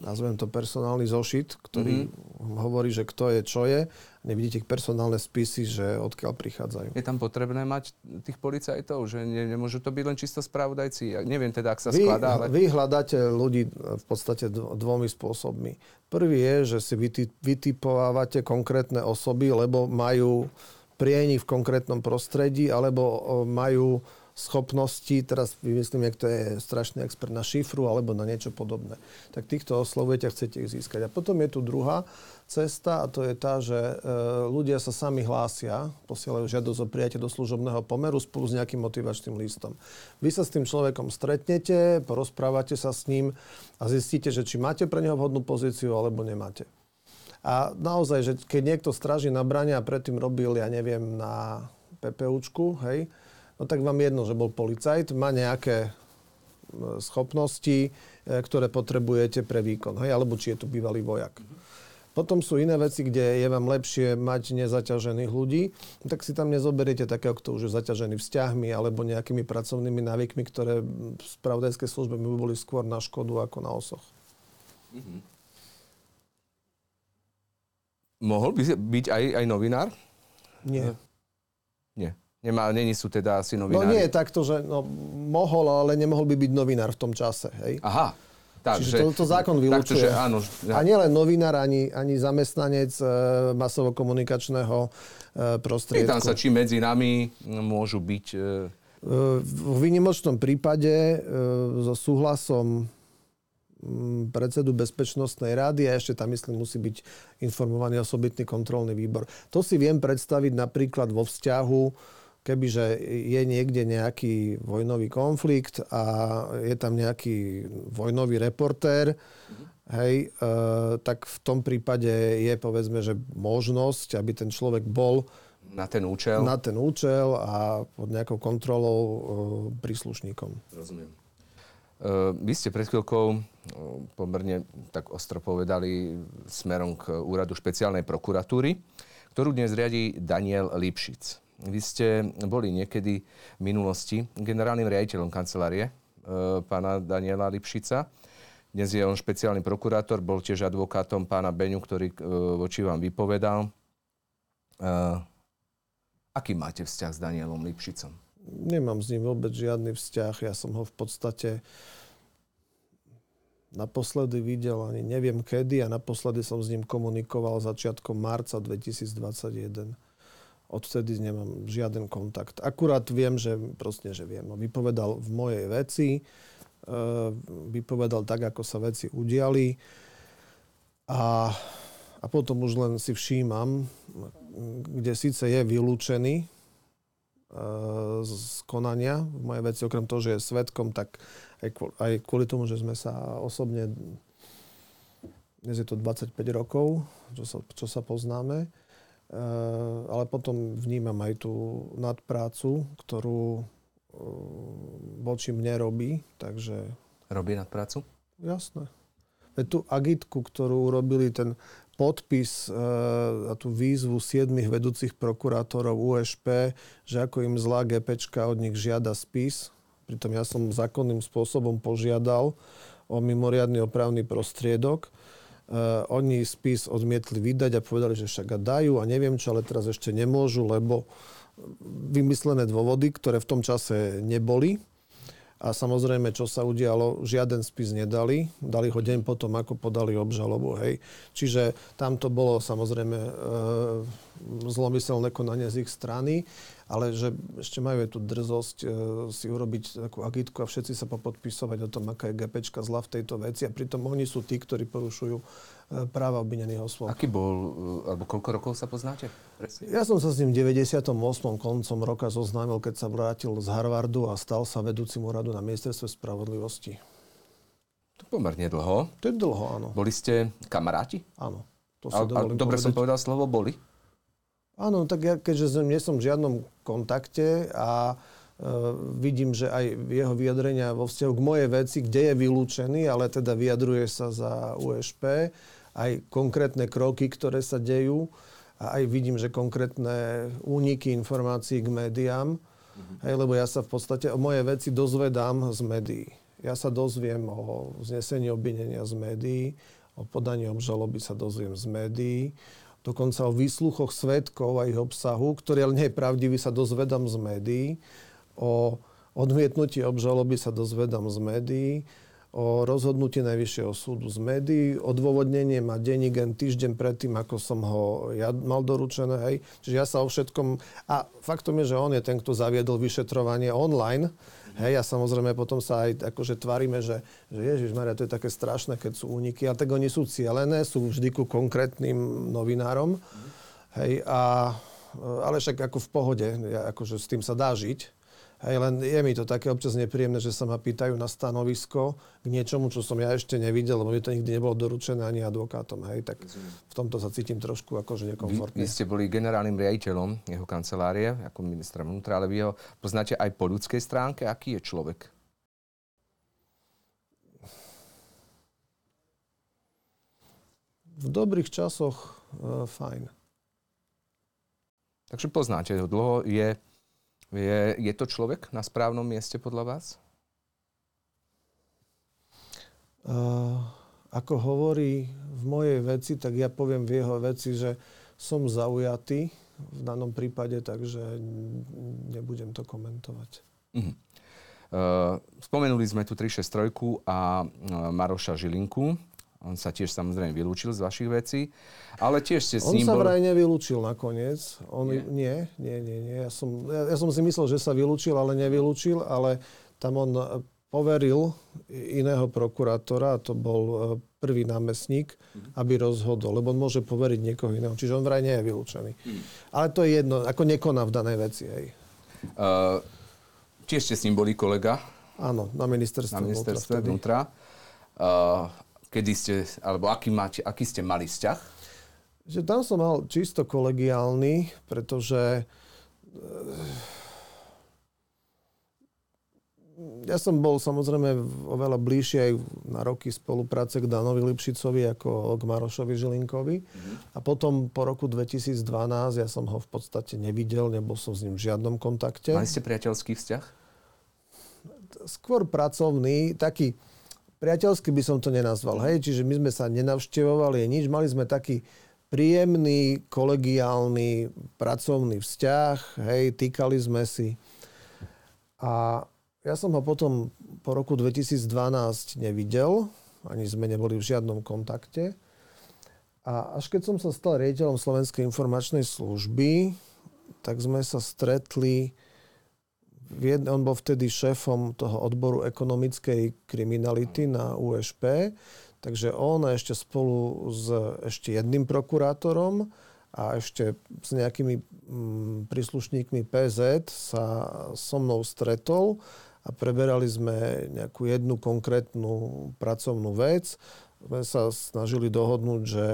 nazvem to personálny zošit, ktorý Mhm. hovorí, že kto je, čo je. Nevidíte personálne spisy, že odkiaľ prichádzajú. je tam potrebné mať tých policajtov, že ne, nemôžu to byť len čisto spravodajci. Ja neviem teda, ak sa Vy, skladá, ale... vy hľadáte ľudí v podstate dv- dvomi spôsobmi. Prvý je, že si vytipovávate konkrétne osoby, lebo majú prienik v konkrétnom prostredí, alebo o, majú schopnosti, teraz vymyslím, jak to je strašný expert na šifru alebo na niečo podobné. Tak týchto oslovujete a chcete ich získať. A potom je tu druhá cesta a to je tá, že e, ľudia sa sami hlásia, posielajú žiadosť o prijatie do služobného pomeru spolu s nejakým motivačným listom. Vy sa s tým človekom stretnete, porozprávate sa s ním a zistíte, že či máte pre neho vhodnú pozíciu alebo nemáte. A naozaj, že keď niekto stráži na brane a predtým robil, ja neviem, na PPUčku, hej, no tak vám jedno, že bol policajt, má nejaké e, schopnosti, e, ktoré potrebujete pre výkon, hej, alebo či je tu bývalý vojak. Potom sú iné veci, kde je vám lepšie mať nezaťažených ľudí, tak si tam nezoberiete takého, kto už je zaťažený vzťahmi alebo nejakými pracovnými návykmi, ktoré v spravodajskej službe by boli skôr na škodu ako na osoch. Mohol by byť aj, aj novinár? Nie. Nie. Nemá, není sú teda asi No novinári. nie je takto, že no, mohol, ale nemohol by byť novinár v tom čase. Hej? Aha. Čiže Takže, to, to zákon Takže vylúčuje. áno. A nielen novinár, ani, ani zamestnanec e, masovo-komunikačného e, prostriedku. Pýtam sa, či medzi nami môžu byť... E, E, V výnimočnom prípade e, so súhlasom predsedu Bezpečnostnej rady a ešte tam, myslím, musí byť informovaný osobitný kontrolný výbor. To si viem predstaviť napríklad vo vzťahu, kebyže je niekde nejaký vojnový konflikt a je tam nejaký vojnový reportér, hej, e, tak v tom prípade je povedzme, že možnosť, aby ten človek bol na ten účel. na ten účel a pod nejakou kontrolou e, príslušníkom. Rozumiem. Uh, vy ste pred chvíľkou uh, pomerne tak ostro povedali smerom k úradu špeciálnej prokuratúry, ktorú dnes riadi Daniel Lipšic. Vy ste boli niekedy v minulosti generálnym riaditeľom kancelárie uh, pána Daniela Lipšica. Dnes je on špeciálny prokurátor, bol tiež advokátom pána Beňu, ktorý uh, voči vám vypovedal. Uh, aký máte vzťah s Danielom Lipšicom? Nemám s ním vôbec žiadny vzťah. Ja som ho v podstate naposledy videl, ani neviem kedy, a naposledy som s ním komunikoval začiatkom marca 2021. Odvtedy nemám žiaden kontakt. Akurát viem, že proste, že viem. No, vypovedal v mojej veci, e, vypovedal tak, ako sa veci udiali a, a potom už len si všímam, kde síce je vylúčený e, z konania v mojej veci, okrem toho, že je svetkom, tak aj kvôli, tomu, že sme sa osobne, dnes je to 25 rokov, čo sa, čo sa poznáme, ale potom vnímam aj tú nadprácu, ktorú e, voči mne robí, takže Robí nad prácu? Jasné. Veď tú agitku, ktorú urobili ten podpis e, a tú výzvu siedmých vedúcich prokurátorov USP, že ako im zlá GPčka od nich žiada spis. Pritom ja som zákonným spôsobom požiadal o mimoriadný opravný prostriedok. E, oni spis odmietli vydať a povedali, že však dajú a neviem čo, ale teraz ešte nemôžu, lebo vymyslené dôvody, ktoré v tom čase neboli. A samozrejme, čo sa udialo, žiaden spis nedali. Dali ho deň potom, ako podali obžalobu. Hej. Čiže tam to bolo samozrejme e, zlomyselné konanie z ich strany, ale že ešte majú aj tú drzosť e, si urobiť takú agitku a všetci sa popodpisovať o tom, aká je GPčka zla v tejto veci. A pritom oni sú tí, ktorí porušujú práva obvinených osôb. Aký bol, uh, alebo koľko rokov sa poznáte? Presne. Ja som sa s ním v 98. koncom roka zoznámil, keď sa vrátil z Harvardu a stal sa vedúcim úradu na ministerstve spravodlivosti. To pomerne dlho. To je dlho, áno. Boli ste kamaráti? Áno. To A, si a dovolím dobre som povedať. povedal slovo boli? Áno, tak ja, keďže som- nie som v žiadnom kontakte a vidím, že aj jeho vyjadrenia vo vzťahu k mojej veci, kde je vylúčený, ale teda vyjadruje sa za USP, aj konkrétne kroky, ktoré sa dejú a aj vidím, že konkrétne úniky informácií k médiám, mm-hmm. hej, lebo ja sa v podstate o moje veci dozvedám z médií. Ja sa dozviem o znesení obvinenia z médií, o podaní obžaloby sa dozviem z médií, dokonca o výsluchoch svetkov a ich obsahu, ktorý ale nie je pravdivý, sa dozvedám z médií, o odmietnutí obžaloby sa dozvedám z médií, o rozhodnutie Najvyššieho súdu z médií. Odôvodnenie má denigen týždeň predtým, ako som ho ja mal doručené. Hej. Čiže ja sa o všetkom... A faktom je, že on je ten, kto zaviedol vyšetrovanie online. Hej, a samozrejme potom sa aj akože tvárime, že, že Ježiš Maria, to je také strašné, keď sú úniky. A tak oni sú cielené, sú vždy ku konkrétnym novinárom. Hej, a, ale však ako v pohode, ja, akože s tým sa dá žiť. Hej, len je mi to také občas nepríjemné, že sa ma pýtajú na stanovisko k niečomu, čo som ja ešte nevidel, lebo mi to nikdy nebolo doručené ani advokátom. Hej, tak v tomto sa cítim trošku akože nekomfortne. Vy, vy ste boli generálnym riaditeľom jeho kancelárie, ako ministra vnútra, ale vy ho poznáte aj po ľudskej stránke. Aký je človek? V dobrých časoch uh, fajn. Takže poznáte ho dlho. Je je, je to človek na správnom mieste podľa vás? Uh, ako hovorí v mojej veci, tak ja poviem v jeho veci, že som zaujatý v danom prípade, takže nebudem to komentovať. Uh-huh. Uh, spomenuli sme tu 363 a uh, Maroša Žilinku. On sa tiež samozrejme vylúčil z vašich vecí, ale tiež ste s on ním... On sa vraj nevylúčil nakoniec. On, nie? nie, nie, nie. nie. Ja, som, ja, ja som si myslel, že sa vylúčil, ale nevylúčil, ale tam on e, poveril iného prokurátora, a to bol e, prvý námestník, mm. aby rozhodol, lebo on môže poveriť niekoho iného. Čiže on vraj nie je vylúčený. Mm. Ale to je jedno, ako nekoná v danej veci. Hej. Uh, tiež ste s ním boli kolega? Áno, na ministerstve, na ministerstve vnútra. vnútra. Uh, kedy ste, alebo aký, máte, aký ste mali vzťah? Že tam som mal čisto kolegiálny, pretože eh, ja som bol samozrejme oveľa bližšie aj na roky spolupráce k Danovi Lipšicovi ako k Marošovi Žilinkovi. Mm-hmm. A potom po roku 2012 ja som ho v podstate nevidel, nebol som s ním v žiadnom kontakte. Mali ste priateľský vzťah? Skôr pracovný, taký priateľsky by som to nenazval. Hej? Čiže my sme sa nenavštevovali nič. Mali sme taký príjemný, kolegiálny, pracovný vzťah. Hej? Týkali sme si. A ja som ho potom po roku 2012 nevidel. Ani sme neboli v žiadnom kontakte. A až keď som sa stal riaditeľom Slovenskej informačnej služby, tak sme sa stretli on bol vtedy šéfom toho odboru ekonomickej kriminality na USP, takže on ešte spolu s ešte jedným prokurátorom a ešte s nejakými mm, príslušníkmi PZ sa so mnou stretol a preberali sme nejakú jednu konkrétnu pracovnú vec. Sme sa snažili dohodnúť, že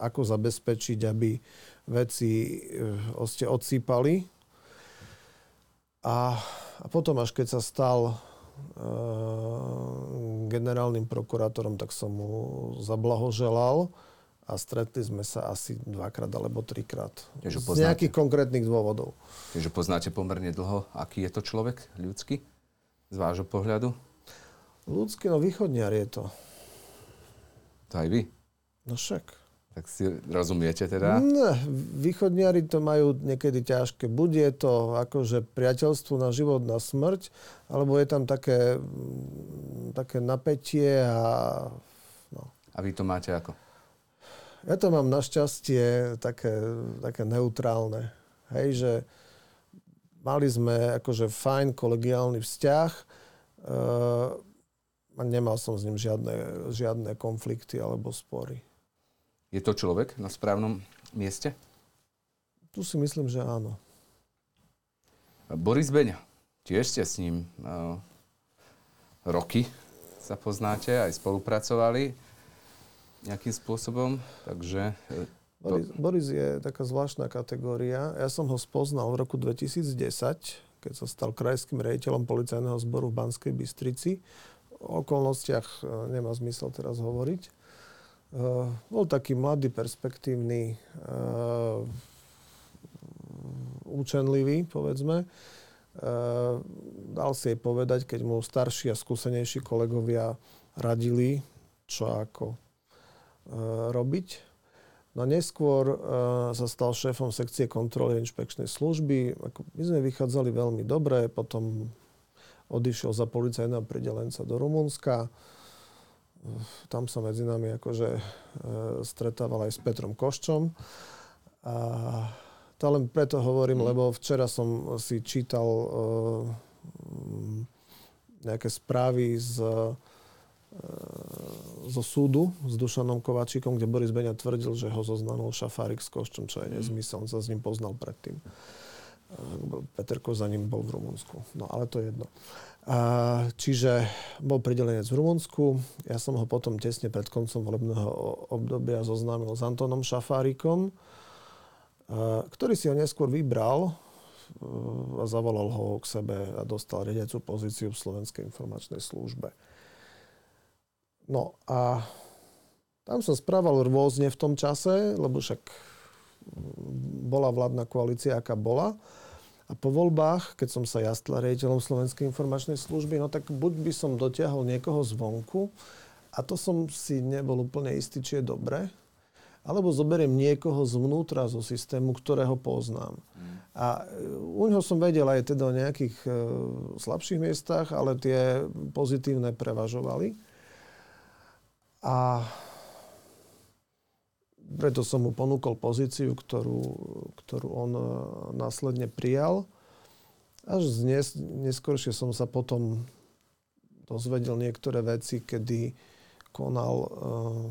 ako zabezpečiť, aby veci eh, odsýpali a, a potom, až keď sa stal e, generálnym prokurátorom, tak som mu zablahoželal a stretli sme sa asi dvakrát alebo trikrát. Z nejakých konkrétnych dôvodov. Takže poznáte pomerne dlho, aký je to človek ľudský z vášho pohľadu? Ľudský, no východniar je to. To aj vy? No však. Tak si rozumiete teda? No, východniari to majú niekedy ťažké. Buď je to akože priateľstvo na život, na smrť, alebo je tam také, mm, také napätie a... No. A vy to máte ako? Ja to mám našťastie také, také neutrálne. Hej, že mali sme akože fajn kolegiálny vzťah a nemal som s ním žiadne, žiadne konflikty alebo spory. Je to človek na správnom mieste? Tu si myslím, že áno. Boris Beňa. Tiež ste s ním uh, roky sa poznáte, aj spolupracovali nejakým spôsobom, takže... E, Boris, Boris je taká zvláštna kategória. Ja som ho spoznal v roku 2010, keď sa stal krajským rejiteľom policajného zboru v Banskej Bystrici. O okolnostiach e, nemá zmysel teraz hovoriť. E, bol taký mladý, perspektívny, účenlivý, povedzme. Dal si jej povedať, keď mu starší a skúsenejší kolegovia radili, čo ako robiť No neskôr uh, sa stal šéfom sekcie kontroly inšpekčnej služby. Ako, my sme vychádzali veľmi dobre, potom odišiel za policajného pridelenca do Rumunska. Tam sa medzi nami akože uh, stretával aj s Petrom Koščom. A to len preto hovorím, mm. lebo včera som si čítal uh, nejaké správy z uh, zo súdu s Dušanom Kovačíkom, kde Boris Beňa tvrdil, že ho zoznanul Šafárik s Koščom, čo je mhm. nezmysel. On sa s ním poznal predtým. Peterko za ním bol v Rumunsku. No ale to je jedno. A, čiže bol pridelenec v Rumunsku. Ja som ho potom tesne pred koncom volebného obdobia zoznámil s Antonom Šafárikom, ktorý si ho neskôr vybral a zavolal ho k sebe a dostal riadiacu pozíciu v Slovenskej informačnej službe. No a tam sa správal rôzne v tom čase, lebo však bola vládna koalícia, aká bola. A po voľbách, keď som sa ja stal riaditeľom Slovenskej informačnej služby, no tak buď by som dotiahol niekoho zvonku, a to som si nebol úplne istý, či je dobre, alebo zoberiem niekoho zvnútra zo systému, ktorého poznám. A u neho som vedel aj teda o nejakých e, slabších miestach, ale tie pozitívne prevažovali. A preto som mu ponúkol pozíciu, ktorú, ktorú on e, následne prijal. Až dnes, neskôršie som sa potom dozvedel niektoré veci, kedy konal uh,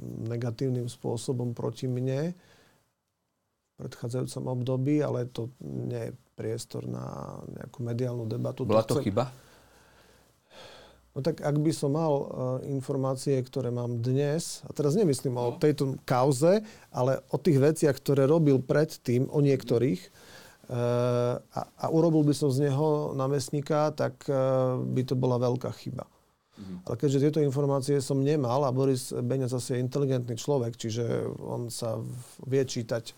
negatívnym spôsobom proti mne v predchádzajúcom období, ale to nie je priestor na nejakú mediálnu debatu. Bola to, to chcem... chyba? No tak ak by som mal uh, informácie, ktoré mám dnes, a teraz nemyslím no. o tejto kauze, ale o tých veciach, ktoré robil predtým, o niektorých, uh, a, a urobil by som z neho námestníka, tak uh, by to bola veľká chyba. Mhm. Ale keďže tieto informácie som nemal a Boris Beňa zase je inteligentný človek, čiže on sa vie čítať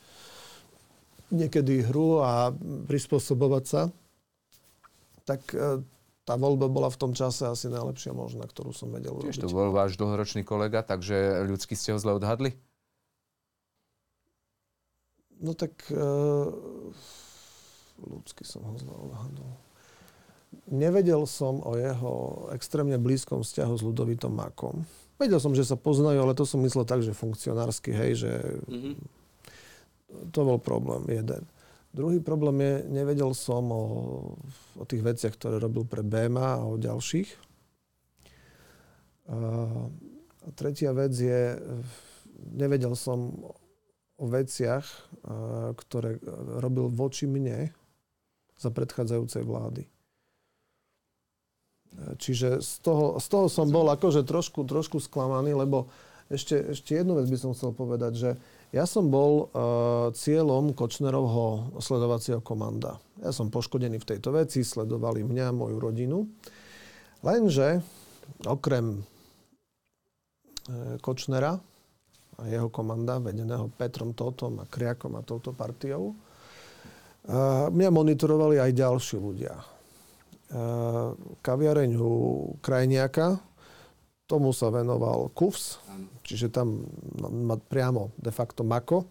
niekedy hru a prispôsobovať sa, tak tá voľba bola v tom čase asi najlepšia možná, ktorú som vedel urobiť. Tiež to bol váš dlhoročný kolega, takže ľudsky ste ho zle odhadli? No tak uh, ľudsky som ho zle odhadol. Nevedel som o jeho extrémne blízkom vzťahu s Ludovitom Makom. Vedel som, že sa poznajú, ale to som myslel tak, že funkcionársky, hej, že mm-hmm. to bol problém jeden. Druhý problém je, nevedel som o, o tých veciach, ktoré robil pre BMA a o ďalších. A, tretia vec je, nevedel som o veciach, ktoré robil voči mne za predchádzajúcej vlády. Čiže z toho, z toho som bol akože trošku, trošku sklamaný, lebo ešte, ešte jednu vec by som chcel povedať, že ja som bol uh, cieľom Kočnerovho sledovacieho komanda. Ja som poškodený v tejto veci, sledovali mňa, moju rodinu. Lenže okrem uh, Kočnera a jeho komanda, vedeného Petrom Totom a Kriakom a touto partiou, uh, mňa monitorovali aj ďalší ľudia. Uh, kaviareň Krajniaka, tomu sa venoval KUFS, čiže tam ma priamo de facto Mako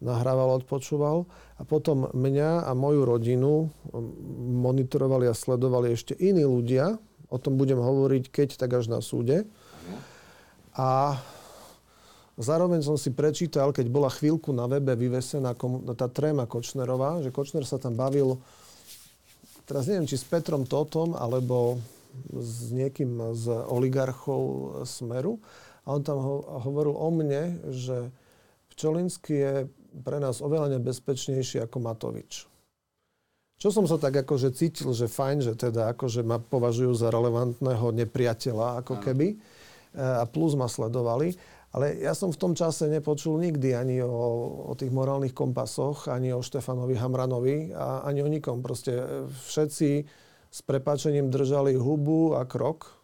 nahrával, odpočúval. A potom mňa a moju rodinu monitorovali a sledovali ešte iní ľudia. O tom budem hovoriť, keď tak až na súde. A zároveň som si prečítal, keď bola chvíľku na webe vyvesená tá tréma Kočnerová, že Kočner sa tam bavil, teraz neviem, či s Petrom Totom, alebo s niekým z oligarchov Smeru a on tam ho, hovoril o mne, že Pčolinsky je pre nás oveľa nebezpečnejší ako Matovič. Čo som sa tak akože cítil, že fajn, že teda akože ma považujú za relevantného nepriateľa ako keby. E, a plus ma sledovali. Ale ja som v tom čase nepočul nikdy ani o, o tých morálnych kompasoch, ani o Štefanovi Hamranovi a ani o nikom. Proste všetci s prepáčením držali hubu a krok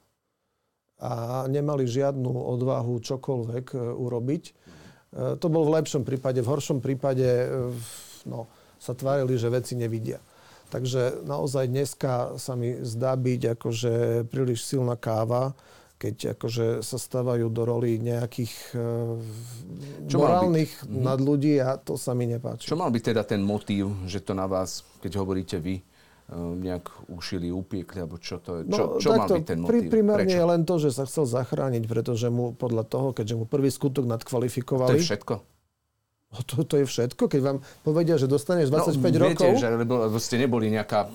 a nemali žiadnu odvahu čokoľvek e, urobiť. E, to bol v lepšom prípade. V horšom prípade e, no, sa tvárili, že veci nevidia. Takže naozaj dneska sa mi zdá byť akože príliš silná káva keď akože sa stávajú do roli nejakých uh, Čo morálnych mhm. nadľudí a to sa mi nepáči. Čo mal byť teda ten motív, že to na vás, keď hovoríte vy, nejak ušili, upiekli, alebo čo to je? Čo, no, čo mal byť ten motív? Pri, primárne je len to, že sa chcel zachrániť, pretože mu podľa toho, keďže mu prvý skutok nadkvalifikovali... To je všetko? No to, to je všetko? Keď vám povedia, že dostaneš 25 no, viete, rokov... že lebo ste neboli nejaká,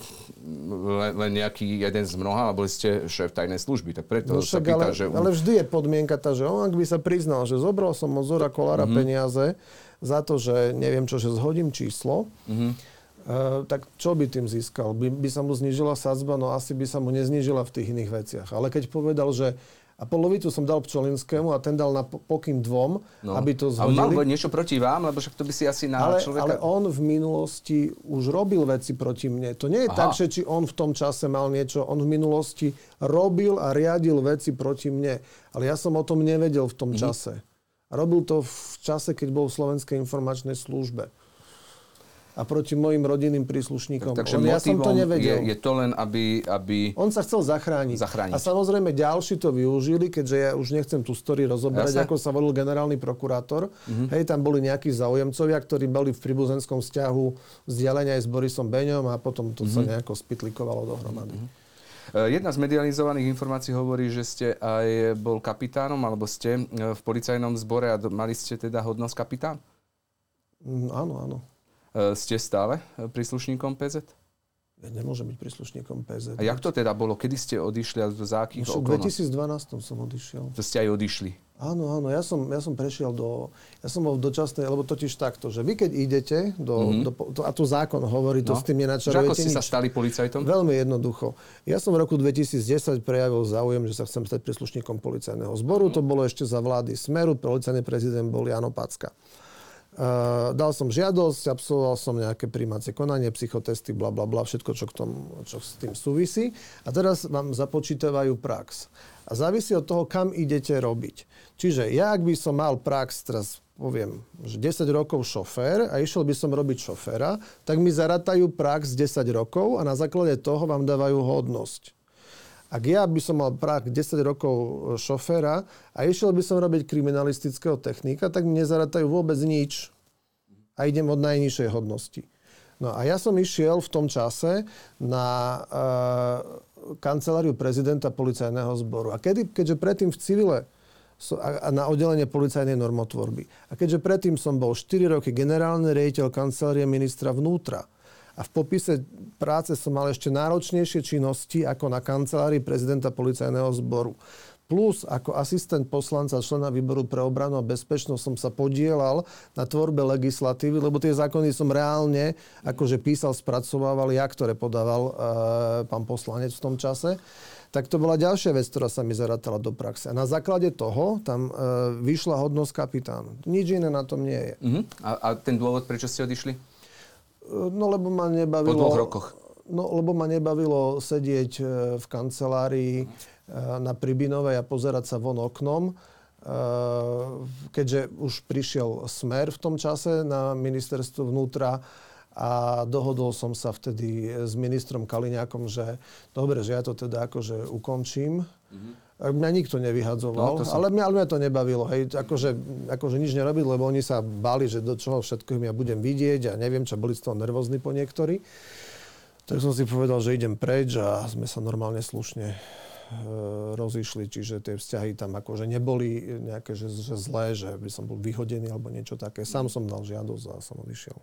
len, len nejaký jeden z mnoha, ale boli ste šéf tajnej služby, tak preto no, sa pýta, ale, že... Ale vždy je podmienka tá, že on ak by sa priznal, že zobral som od Zora Kolára mm-hmm. peniaze za to, že neviem čo, že zhodím číslo, mm-hmm. Uh, tak čo by tým získal? By, by sa mu znížila sadzba? No asi by sa mu neznížila v tých iných veciach. Ale keď povedal, že a polovicu som dal Pčolinskému a ten dal na pokyn dvom, no. aby to zhodili. A mal niečo proti vám, lebo však to by si asi na ale, človeka... Ale on v minulosti už robil veci proti mne. To nie je Aha. tak, že či on v tom čase mal niečo. On v minulosti robil a riadil veci proti mne. Ale ja som o tom nevedel v tom mhm. čase. Robil to v čase, keď bol v Slovenskej informačnej službe a proti mojim rodinným príslušníkom. Takže On, ja som to nevedel. Je, je to len, aby, aby... On sa chcel zachrániť. zachrániť. A samozrejme ďalší to využili, keďže ja už nechcem tú story rozoberať, Jasne. ako sa volil generálny prokurátor. Mm-hmm. Hej, tam boli nejakí záujemcovia, ktorí boli v príbuzenskom vzťahu vzdialenia aj s Borisom Beňom a potom to mm-hmm. sa mhm. nejako spitlikovalo dohromady. Mm-hmm. Jedna z medializovaných informácií hovorí, že ste aj bol kapitánom, alebo ste e, v policajnom zbore a mali ste teda hodnosť kapitán? Mm, áno, áno. E, ste stále príslušníkom PZ? Ja nemôžem byť príslušníkom PZ. A jak to teda bolo? Kedy ste odišli a za akých no, V 2012 som odišiel. To ste aj odišli? Áno, áno, ja som, ja som prešiel do, ja som bol v dočasnej, lebo totiž takto, že vy keď idete do, mm-hmm. do to, a tu zákon hovorí, to no. s tým nenačarujete Ako ste nič. sa stali policajtom? Veľmi jednoducho. Ja som v roku 2010 prejavil záujem, že sa chcem stať príslušníkom policajného zboru, mm-hmm. to bolo ešte za vlády Smeru, policajný prezident bol Jano Packa. Uh, dal som žiadosť, absolvoval som nejaké príjmacie konanie, psychotesty, bla bla bla, všetko, čo, k tomu, čo s tým súvisí. A teraz vám započítavajú prax. A závisí od toho, kam idete robiť. Čiže ja, ak by som mal prax, teraz poviem, že 10 rokov šofér a išiel by som robiť šoféra, tak mi zaratajú prax 10 rokov a na základe toho vám dávajú hodnosť. Ak ja by som mal prak 10 rokov e, šoféra a išiel by som robiť kriminalistického technika, tak mi nezaratajú vôbec nič. A idem od najnižšej hodnosti. No a ja som išiel v tom čase na uh, kanceláriu prezidenta policajného zboru. A kedy, keďže predtým v civile so, a, a na oddelenie policajnej normotvorby. A keďže predtým som bol 4 roky generálny riaditeľ kancelárie ministra vnútra, a v popise práce som mal ešte náročnejšie činnosti ako na kancelárii prezidenta policajného zboru. Plus ako asistent poslanca člena výboru pre obranu a bezpečnosť som sa podielal na tvorbe legislatívy, lebo tie zákony som reálne akože písal, spracovával ja, ktoré podával e, pán poslanec v tom čase. Tak to bola ďalšia vec, ktorá sa mi zarátala do praxe. A na základe toho tam e, vyšla hodnosť kapitán. Nič iné na tom nie je. Uh-huh. A, a ten dôvod, prečo ste odišli? No lebo ma nebavilo... Po dvoch rokoch. No lebo ma nebavilo sedieť e, v kancelárii e, na Pribinovej a pozerať sa von oknom, keďže už prišiel smer v tom čase na ministerstvo vnútra a dohodol som sa vtedy s ministrom Kaliňákom, že dobre, že ja to teda akože ukončím. Mm-hmm Mňa nikto nevyhadzoval, no, som... ale, mňa, ale mňa to nebavilo. Hej. Akože, akože nič nerobiť, lebo oni sa báli, že do čoho všetkého ja budem vidieť a neviem, čo boli z toho nervózni po niektorí. Tak som si povedal, že idem preč a sme sa normálne slušne e, rozišli, čiže tie vzťahy tam akože neboli nejaké že, že zlé, že by som bol vyhodený alebo niečo také. Sám som dal žiadosť a som odišiel.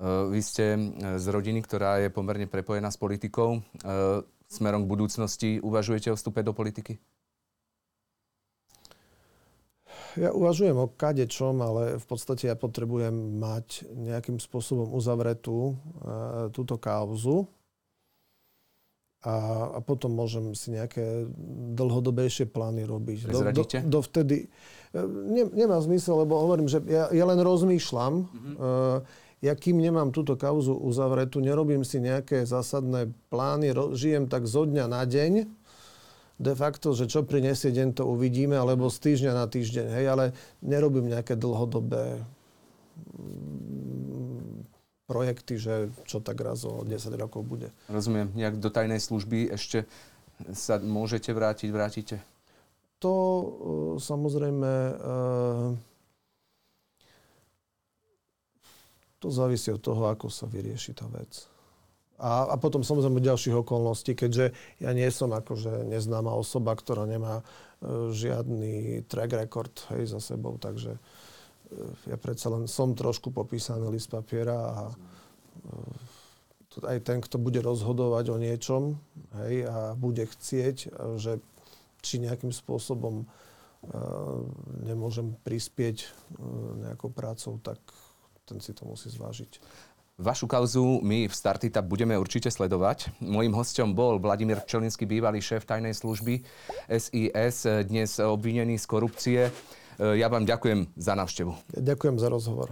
Uh, vy ste z rodiny, ktorá je pomerne prepojená s politikou. Uh, smerom k budúcnosti uvažujete o vstupe do politiky? Ja uvažujem o kadečom, ale v podstate ja potrebujem mať nejakým spôsobom uzavretú e, túto kauzu. a, a potom môžem si nejaké dlhodobejšie plány robiť. Do, do, dovtedy e, ne, nemá zmysel, lebo hovorím, že ja, ja len rozmýšľam. Mm-hmm. Uh, ja kým nemám túto kauzu uzavretú, nerobím si nejaké zásadné plány, ro, žijem tak zo dňa na deň. De facto, že čo prinesie deň, to uvidíme, alebo z týždňa na týždeň, hej, ale nerobím nejaké dlhodobé projekty, že čo tak raz o 10 rokov bude. Rozumiem. Nejak do tajnej služby ešte sa môžete vrátiť, vrátite? To uh, samozrejme... Uh, to závisí od toho, ako sa vyrieši tá vec. A, a potom samozrejme ďalších okolností, keďže ja nie som akože neznáma osoba, ktorá nemá uh, žiadny track record hej, za sebou, takže ja predsa len som trošku popísaný list papiera a e, aj ten, kto bude rozhodovať o niečom hej, a bude chcieť, že či nejakým spôsobom uh, nemôžem prispieť uh, nejakou prácou, tak ten si to musí zvážiť. Vašu kauzu my v Startita budeme určite sledovať. Mojím hostom bol Vladimír Pčelinský, bývalý šéf tajnej služby SIS, dnes obvinený z korupcie. Ja vám ďakujem za návštevu. Ďakujem za rozhovor.